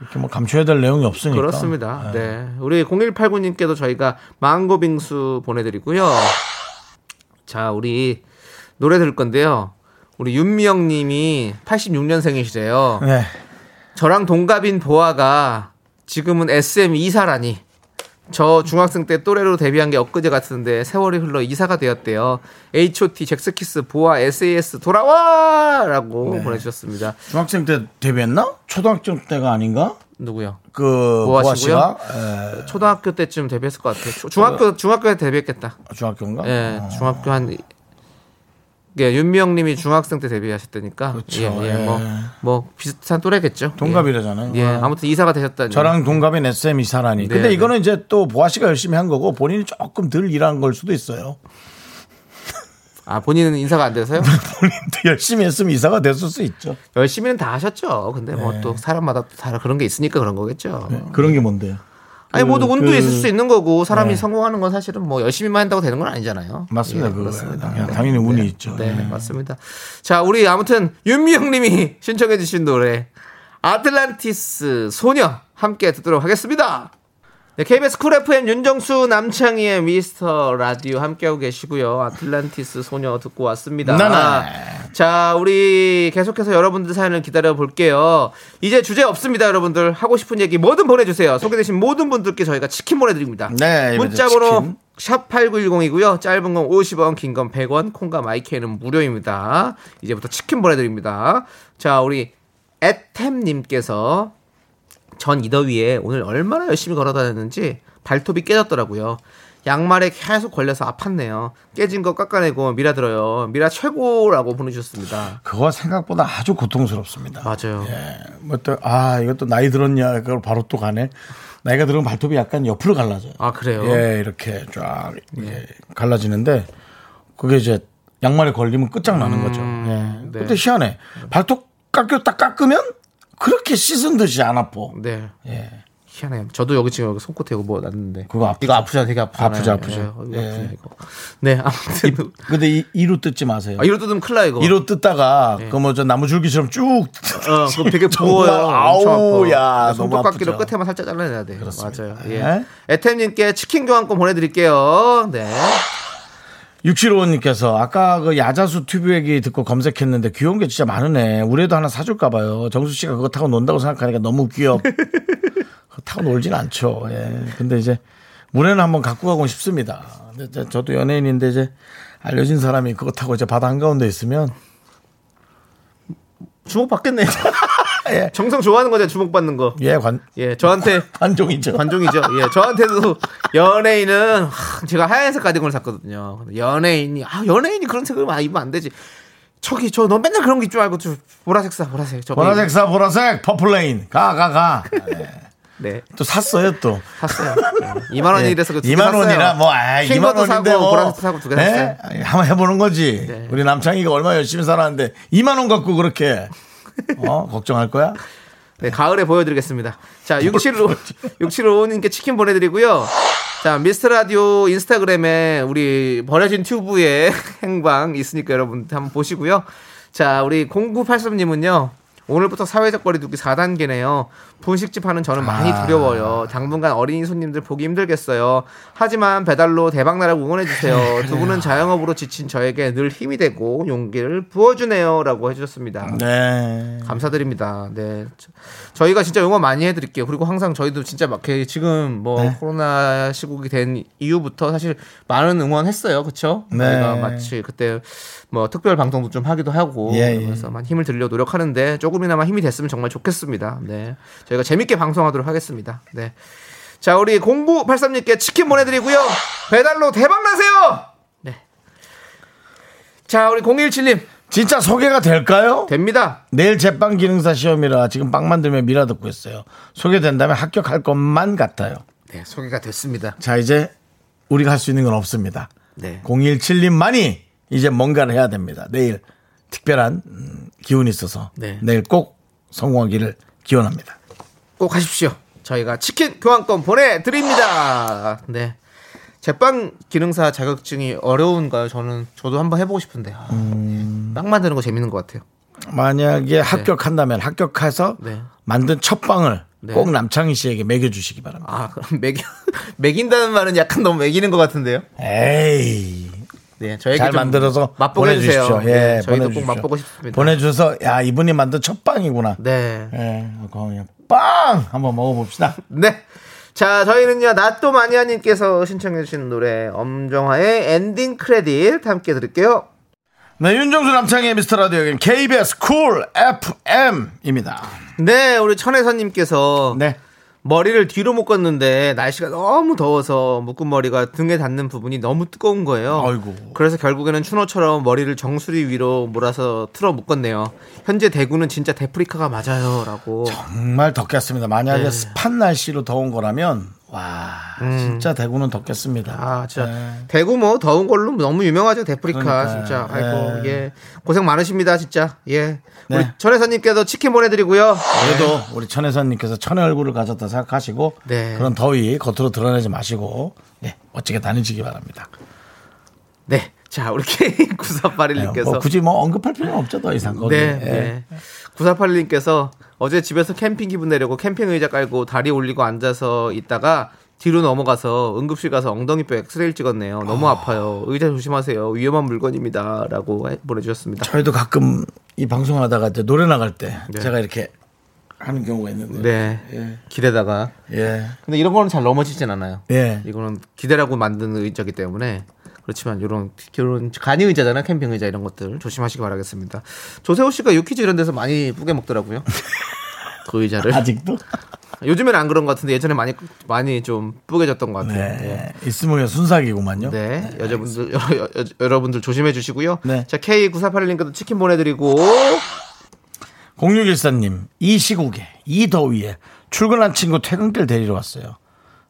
A: 이렇게 뭐 감춰야 될 내용이 없으니까.
C: 그렇습니다. 네. 우리 0189님께도 저희가 망고 빙수 보내드리고요. 자, 우리 노래 들을 건데요. 우리 윤미영 님이 86년생이시래요.
A: 네.
C: 저랑 동갑인 보아가 지금은 SM 이사라니. 저 중학생 때 또래로 데뷔한 게 엊그제 같은데 세월이 흘러 이사가 되었대요. H.O.T. 잭스키스 보아 SAS 돌아와라고
A: 네.
C: 보내주셨습니다.
A: 중학생 때 데뷔했나? 초등학생 때가 아닌가?
C: 누구요?
A: 그
C: 보아?
A: 씨가 예,
C: 초등학교 때쯤 데뷔했을 것 같아요. 초- 중학교 중학교에 데뷔했겠다.
A: 중학교인가?
C: 예,
A: 어.
C: 중학교 한 예, 윤미영님이 중학생 때 데뷔하셨다니까.
A: 그렇죠.
C: 예, 예,
A: 예.
C: 뭐, 뭐 비슷한 또래겠죠.
A: 동갑이라잖아요.
C: 예, 예,
A: 아.
C: 아무튼 이사가 되셨다니.
A: 저랑 동갑인 SM 이사라니.
C: 네,
A: 근데
C: 네.
A: 이거는 이제 또 보아 씨가 열심히 한 거고 본인이 조금 덜 일한 걸 수도 있어요.
C: 아 본인은 인사가 안 돼서요?
A: 본인도 열심히 했으면 이사가 됐을 수 있죠.
C: 열심히는 다 하셨죠. 근데 뭐
A: 네.
C: 또 사람마다 또다 그런 게 있으니까 그런 거겠죠.
A: 그런 게 뭔데요?
C: 아니
A: 그-
C: 모두 운도
A: 그-
C: 있을 수 있는 거고 사람이
A: 네.
C: 성공하는 건 사실은 뭐 열심히만 한다고 되는 건 아니잖아요.
A: 맞습니다.
C: 예. 그렇습니다. 네.
A: 당연히 운이
C: 네.
A: 있죠.
C: 네,
A: 예.
C: 맞습니다. 자, 우리 아무튼 윤미영님이 신청해주신 노래 아틀란티스 소녀 함께 듣도록 하겠습니다. 네, KBS 쿨 FM 윤정수 남창희의 미스터 라디오 함께하고 계시고요. 아틀란티스 소녀 듣고 왔습니다.
A: 네네.
C: 자, 우리 계속해서 여러분들 사연을 기다려 볼게요. 이제 주제 없습니다, 여러분들. 하고 싶은 얘기 뭐든 보내주세요. 소개되신 모든 분들께 저희가 치킨 보내드립니다.
A: 네,
C: 문자
A: 치킨.
C: 번호 샵8910이고요. 짧은 건 50원, 긴 건 100원, 콩과 마이크는 무료입니다. 이제부터 치킨 보내드립니다. 자, 우리 애템님께서 전 이더위에 오늘 얼마나 열심히 걸어 다녔는지 발톱이 깨졌더라고요. 양말에 계속 걸려서 아팠네요. 깨진 거 깎아내고 미라 들어요. 미라 최고라고 보내주셨습니다.
A: 그거 생각보다 아주 고통스럽습니다.
C: 맞아요.
A: 뭐 또, 아, 이것도 나이 들었냐, 그걸 바로 또 가네. 나이가 들으면 발톱이 약간 옆으로 갈라져요.
C: 아, 그래요?
A: 예, 이렇게 쫙 예, 갈라지는데 그게 이제 양말에 걸리면 끝장나는 거죠. 예.
C: 네.
A: 근데 희한해. 발톱 깎여 딱 깎으면 그렇게 씻은 듯이 안 아파.
C: 네.
A: 예.
C: 희한해요. 저도 여기 지금 여기 손끝에 이거 뭐 났는데.
A: 그거 아프죠?
C: 이거 아프잖아, 되게 아프잖아요.
A: 아프죠, 아프죠.
C: 예,
A: 예.
C: 아프네, 이거. 네, 아무튼.
A: 근데 이, 이로 뜯지 마세요.
C: 아, 이로 뜯으면 큰일 나, 이거.
A: 이로 뜯다가 그뭐저 나무 줄기처럼 쭉
C: 어, 그거 되게 부어요. 엄청
A: 아우,
C: 아파.
A: 야, 너무
C: 손톱깎이로
A: 아프죠.
C: 끝에만 살짝 잘라내야 돼.
A: 그렇습니다.
C: 맞아요.
A: 네.
C: 예. 에템님께 치킨 교환권 보내드릴게요. 네.
A: 6755님께서 아까 그 야자수 튜브 얘기 듣고 검색했는데 귀여운 게 진짜 많으네. 우리도 하나 사줄까 봐요. 정수 씨가 그거 타고 논다고 생각하니까 너무 귀엽. 타고 놀진 않죠. 예. 근데 이제 물에는 한번 갖고 가고 싶습니다. 근데 저도 연예인인데 이제 알려진 사람이 그거 타고 이제 바다 한가운데 있으면
C: 주목받겠네요.
A: 예.
C: 정성 좋아하는 거죠, 주목받는 거.
A: 예, 관,
C: 예, 저한테.
A: 관종이죠.
C: 관종이죠. 예, 저한테도 연예인은 하, 제가 하얀색 가디건을 샀거든요. 연예인이 아 연예인이 그런 색을 많이 입으면 안 되지. 저기 저 너 맨날 그런 거 입지 말고 저 보라색 사 보라색. 저기.
A: 보라색 사 보라색 purple rain 가 가 가.
C: 네,
A: 또 샀어요 또.
C: 샀어요. 네. 2만 원이라서 그두 개
A: 2만
C: 샀어요.
A: 원이라 뭐 아,
C: 흰
A: 2만
C: 것도
A: 원인데
C: 사고
A: 뭐
C: 보라색도 사고 두개
A: 예?
C: 샀어요.
A: 한번 해보는 거지.
C: 네.
A: 우리 남창이가 얼마나 열심히 살았는데 2만 원 갖고 그렇게 어 걱정할 거야?
C: 네, 가을에 보여드리겠습니다. 자, 6755, 6755님께 치킨 보내드리고요. 자, 미스터 라디오 인스타그램에 우리 버려진 튜브의 행방 있으니까 여러분 한번 보시고요. 자, 우리 0983님은요. 오늘부터 사회적 거리두기 4단계네요. 분식집 하는 저는 많이 두려워요. 당분간 어린이 손님들 보기 힘들겠어요. 하지만 배달로 대박나라고 응원해주세요. 두 분은 자영업으로 지친 저에게 늘 힘이 되고 용기를 부어주네요. 라고 해주셨습니다.
A: 네.
C: 감사드립니다. 네. 저- 저희가 진짜 응원 많이 해드릴게요. 그리고 항상 저희도 진짜 막 지금 뭐
A: 네.
C: 코로나 시국이 된 이후부터 사실 많은 응원했어요. 그쵸?
A: 네.
C: 저희가 마치 그때 뭐 특별 방송도 좀 하기도 하고
A: 예, 예.
C: 그래서 많이 힘을 들려 노력하는데 조금이나마 힘이 됐으면 정말 좋겠습니다. 네. 저희가 재밌게 방송하도록 하겠습니다. 네. 자, 우리 0983님께 치킨 보내드리고요. 배달로 대박나세요! 네. 자, 우리 017님.
A: 진짜 소개가 될까요?
C: 됩니다.
A: 내일 제빵 기능사 시험이라 지금 빵 만들며 미라 듣고 있어요. 소개된다면 합격할 것만 같아요.
C: 네, 소개가 됐습니다.
A: 자 이제 우리가 할 수 있는 건 없습니다.
C: 네.
A: 017님만이 이제 뭔가를 해야 됩니다. 내일 특별한 음, 기운이 있어서
C: 네.
A: 내일 꼭 성공하기를 기원합니다.
C: 꼭 하십시오. 저희가 치킨 교환권 보내드립니다. 네. 제빵 기능사 자격증이 어려운가요? 저는 저도 한번 해보고 싶은데 아,
A: 음.
C: 빵 만드는 거 재밌는 것 같아요.
A: 만약에 합격한다면 합격해서
C: 네.
A: 만든 첫 빵을
C: 네.
A: 꼭 남창희 씨에게 먹여주시기 바랍니다.
C: 아 그럼 매기 매긴다는 말은 약간 너무 매기는 것 같은데요.
A: 에이.
C: 네, 저에게
A: 잘
C: 좀
A: 만들어서
C: 맛보게.
A: 보내주십시오. 예,
C: 네, 저희도 꼭
A: 보내주십시오.
C: 맛보고 싶습니다.
A: 보내주셔서 야 이분이 만든 첫 빵이구나.
C: 네,
A: 예, 그냥 빵 한번 먹어봅시다.
C: 네. 자, 저희는요, 나또 마니아님께서 신청해주신 노래, 엄정화의 엔딩 크레딧 함께 들을게요.
A: 네, 윤정수 남창희의 미스터 라디오 여기는 KBS 쿨 FM입니다.
C: 네, 우리 천혜선님께서
A: 네.
C: 머리를 뒤로 묶었는데 날씨가 너무 더워서 묶은 머리가 등에 닿는 부분이 너무 뜨거운 거예요.
A: 아이고.
C: 그래서 결국에는 추노처럼 머리를 정수리 위로 몰아서 틀어 묶었네요. 현재 대구는 진짜 데프리카가 맞아요라고.
A: 정말 덥겠습니다. 만약에
C: 네.
A: 습한 날씨로 더운 거라면 와 진짜 대구는 덥겠습니다.
C: 아, 진짜
A: 네.
C: 대구 뭐 더운 걸로 너무 유명하죠 데프리카
A: 그러니까요.
C: 진짜. 아이고
A: 네.
C: 예 고생 많으십니다 진짜. 예. 우리
A: 네.
C: 천혜선님께도 치킨 보내드리고요.
A: 그래도 우리 천혜선님께서 천의 얼굴을 가졌다 생각하시고
C: 네.
A: 그런 더위 겉으로 드러내지 마시고 네, 멋지게 다니시기 바랍니다.
C: 네. 자 우리
A: 네,
C: K9481님께서
A: 뭐 굳이 뭐 언급할 필요는 없죠 더 이상 거기.
C: 네,
A: 예.
C: 네. 9481님께서 어제 집에서 캠핑 기분 내려고 캠핑 의자 깔고 다리 올리고 앉아서 있다가 뒤로 넘어가서 응급실 가서 엉덩이 뼈 엑스레이를 찍었네요. 너무 아... 파요 의자 조심하세요. 위험한 물건입니다. 라고 해- 보내주셨습니다.
A: 저희도 가끔 이 방송하다가 노래 나갈 때
C: 네.
A: 제가 이렇게 하는 경우가 있는데.
C: 네.
A: 예.
C: 길에다가.
A: 예.
C: 근데 이런 거는 잘 넘어지진 않아요.
A: 예.
C: 이거는 기대라고 만든 의자기 때문에 그렇지만 이런 이런 간이 의자잖아요 캠핑 의자 이런 것들 조심하시기 바라겠습니다. 조세호 씨가 유퀴즈 이런 데서 많이 뿌게 먹더라고요. 그 의자를
A: 아직도?
C: 요즘에는 안 그런 것 같은데 예전에 많이 많이 좀 뿌개졌던 것 같아요.
A: 네. 있으면 순삭이구만요.
C: 네, 여자분들 여, 여, 여, 여러분들 조심해 주시고요.
A: 네.
C: 자 K9481님께도 치킨 보내드리고
A: 0614님, 이 시국에, 이 더위에 출근한 친구 퇴근길 데리러 왔어요.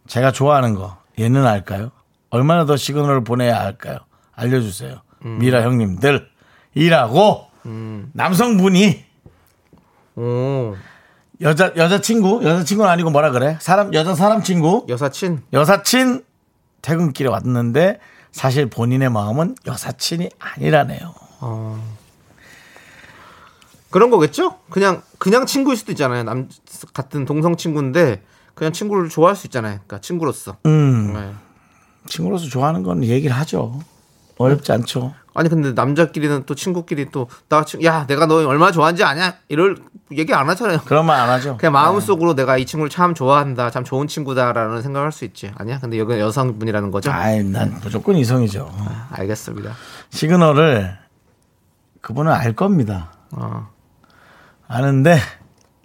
A: 제가 좋아하는 거 얘는 알까요? 얼마나 더 시그널을 보내야 할까요? 알려주세요. 미라 형님들 이라고 남성분이
C: 오,
A: 여자 여자 친구 여자 친구는 아니고 뭐라 그래? 사람 여자 사람 친구
C: 여사친.
A: 여사친 퇴근길에 왔는데 사실 본인의 마음은 여사친이 아니라네요.
C: 그런 거겠죠? 그냥 그냥 친구일 수도 있잖아요. 남 같은 동성 친구인데 그냥 친구를 좋아할 수 있잖아요. 그러니까 친구로서.
A: 음
C: 네.
A: 친구로서 좋아하는 건 얘기를 하죠. 어렵지 않죠.
C: 아니 근데 남자끼리는 또 친구끼리 또나야 내가 너 얼마나 좋아하는지 아냐 이럴 얘기 안 하잖아요.
A: 그런 말 안 하죠.
C: 그냥 마음속으로 내가 이 친구를 참 좋아한다, 참 좋은 친구다라는 생각을 할수 있지. 아니야? 근데 여기 여성분이라는 거죠?
A: 아이, 난 무조건 이성이죠.
C: 알겠습니다.
A: 시그널을 그분은 알 겁니다.
C: 어.
A: 아는데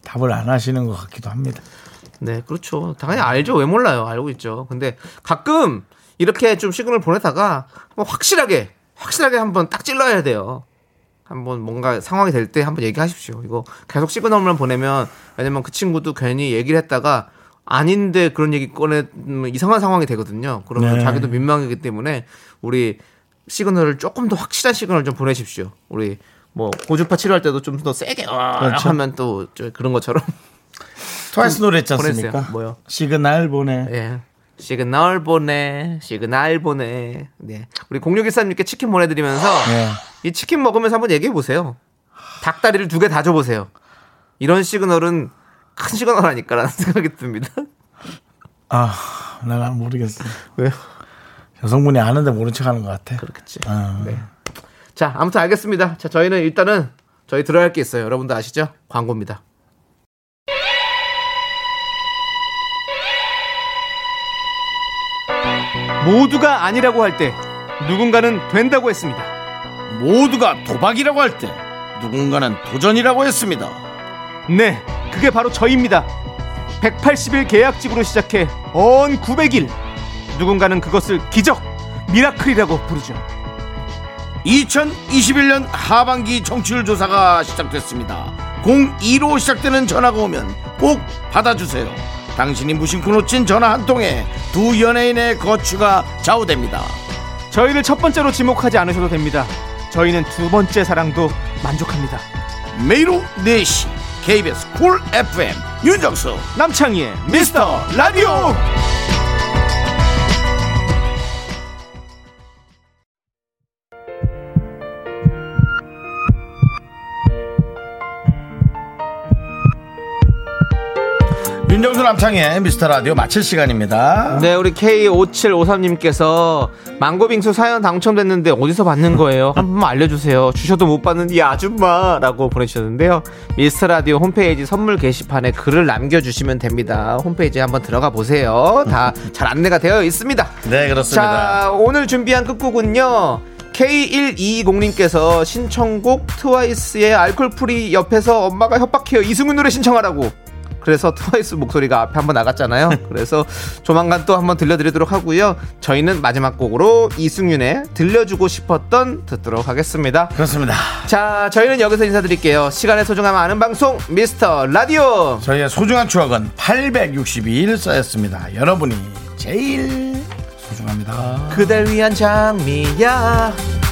A: 답을 안 하시는 것 같기도 합니다.
C: 네, 그렇죠. 당연히 알죠. 왜 몰라요? 알고 있죠. 근데 가끔 이렇게 좀 시그널 보내다가 한번 확실하게, 확실하게 한번 딱 찔러야 돼요. 한번 뭔가 상황이 될 때 한번 얘기하십시오. 이거 계속 시그널만 보내면 왜냐면 그 친구도 괜히 얘기를 했다가 아닌데 그런 얘기 꺼내 음, 이상한 상황이 되거든요. 그러면
A: 네.
C: 자기도 민망하기 때문에 우리 시그널을 조금 더 확실한 시그널 좀 보내십시오. 우리 뭐 고주파 치료할 때도 좀 더 세게 어,
A: 그렇죠.
C: 하면 또 저 그런 것처럼
A: 트와이스 노래 있지 않습니까?
C: 뭐요?
A: 시그널 보내.
C: 예. 시그널 보내, 시그널 보내. 네. 우리 0613님께 치킨 보내드리면서
A: 네.
C: 이 치킨 먹으면서 한번 얘기해 보세요. 닭다리를 두 개 다 줘보세요. 이런 시그널은 큰 시그널 아닐까라는 생각이 듭니다.
A: 아, 내가 모르겠어.
C: 왜요?
A: 여성분이 아는데 모른 척 하는 것 같아.
C: 그렇겠지.
A: 아.
C: 네. 자, 아무튼 알겠습니다. 자, 저희는 일단은 저희 들어야 할 게 있어요. 여러분도 아시죠? 광고입니다. 모두가 아니라고 할 때 누군가는 된다고 했습니다.
A: 모두가 도박이라고 할 때 누군가는 도전이라고 했습니다.
C: 네, 그게 바로 저입니다. 180일 계약직으로 시작해 언 900일. 누군가는 그것을 기적, 미라클이라고 부르죠.
A: 2021년 하반기 청취율 조사가 시작됐습니다. 02로 시작되는 전화가 오면 꼭 받아주세요. 당신이 무심코 놓친 전화 한 통에 두 연예인의 거취가 좌우됩니다.
C: 저희를 첫 번째로 지목하지 않으셔도 됩니다. 저희는 두 번째 사랑도 만족합니다.
A: 매일 오후 4시 KBS 쿨 FM 윤정수
C: 남창희의
A: 미스터 라디오 윤정수 남창희의 미스터 라디오 마칠 시간입니다.
C: 네, 우리 K5753님께서 망고빙수 사연 당첨됐는데 어디서 받는 거예요? 한 번만 알려주세요. 주셔도 못 받는 이 아줌마라고 보내주셨는데요. 미스터 라디오 홈페이지 선물 게시판에 글을 남겨주시면 됩니다. 홈페이지에 한번 들어가 보세요. 다 잘 안내가 되어 있습니다.
A: 네 그렇습니다.
C: 자, 오늘 준비한 끝곡은요. K120님께서 신청곡 트와이스의 Alcohol-Free 옆에서 엄마가 협박해요. 이승훈 노래 신청하라고. 그래서 트와이스 목소리가 앞에 한번 나갔잖아요. 그래서 조만간 또 한번 들려드리도록 하고요. 저희는 마지막 곡으로 이승윤의 들려주고 싶었던 듣도록 하겠습니다.
A: 그렇습니다.
C: 자, 저희는 여기서 인사드릴게요. 시간의 소중함 아는 방송 미스터 라디오.
A: 저희의 소중한 추억은 862일 쌓였습니다. 여러분이 제일 소중합니다.
C: 그댈 위한 장미야.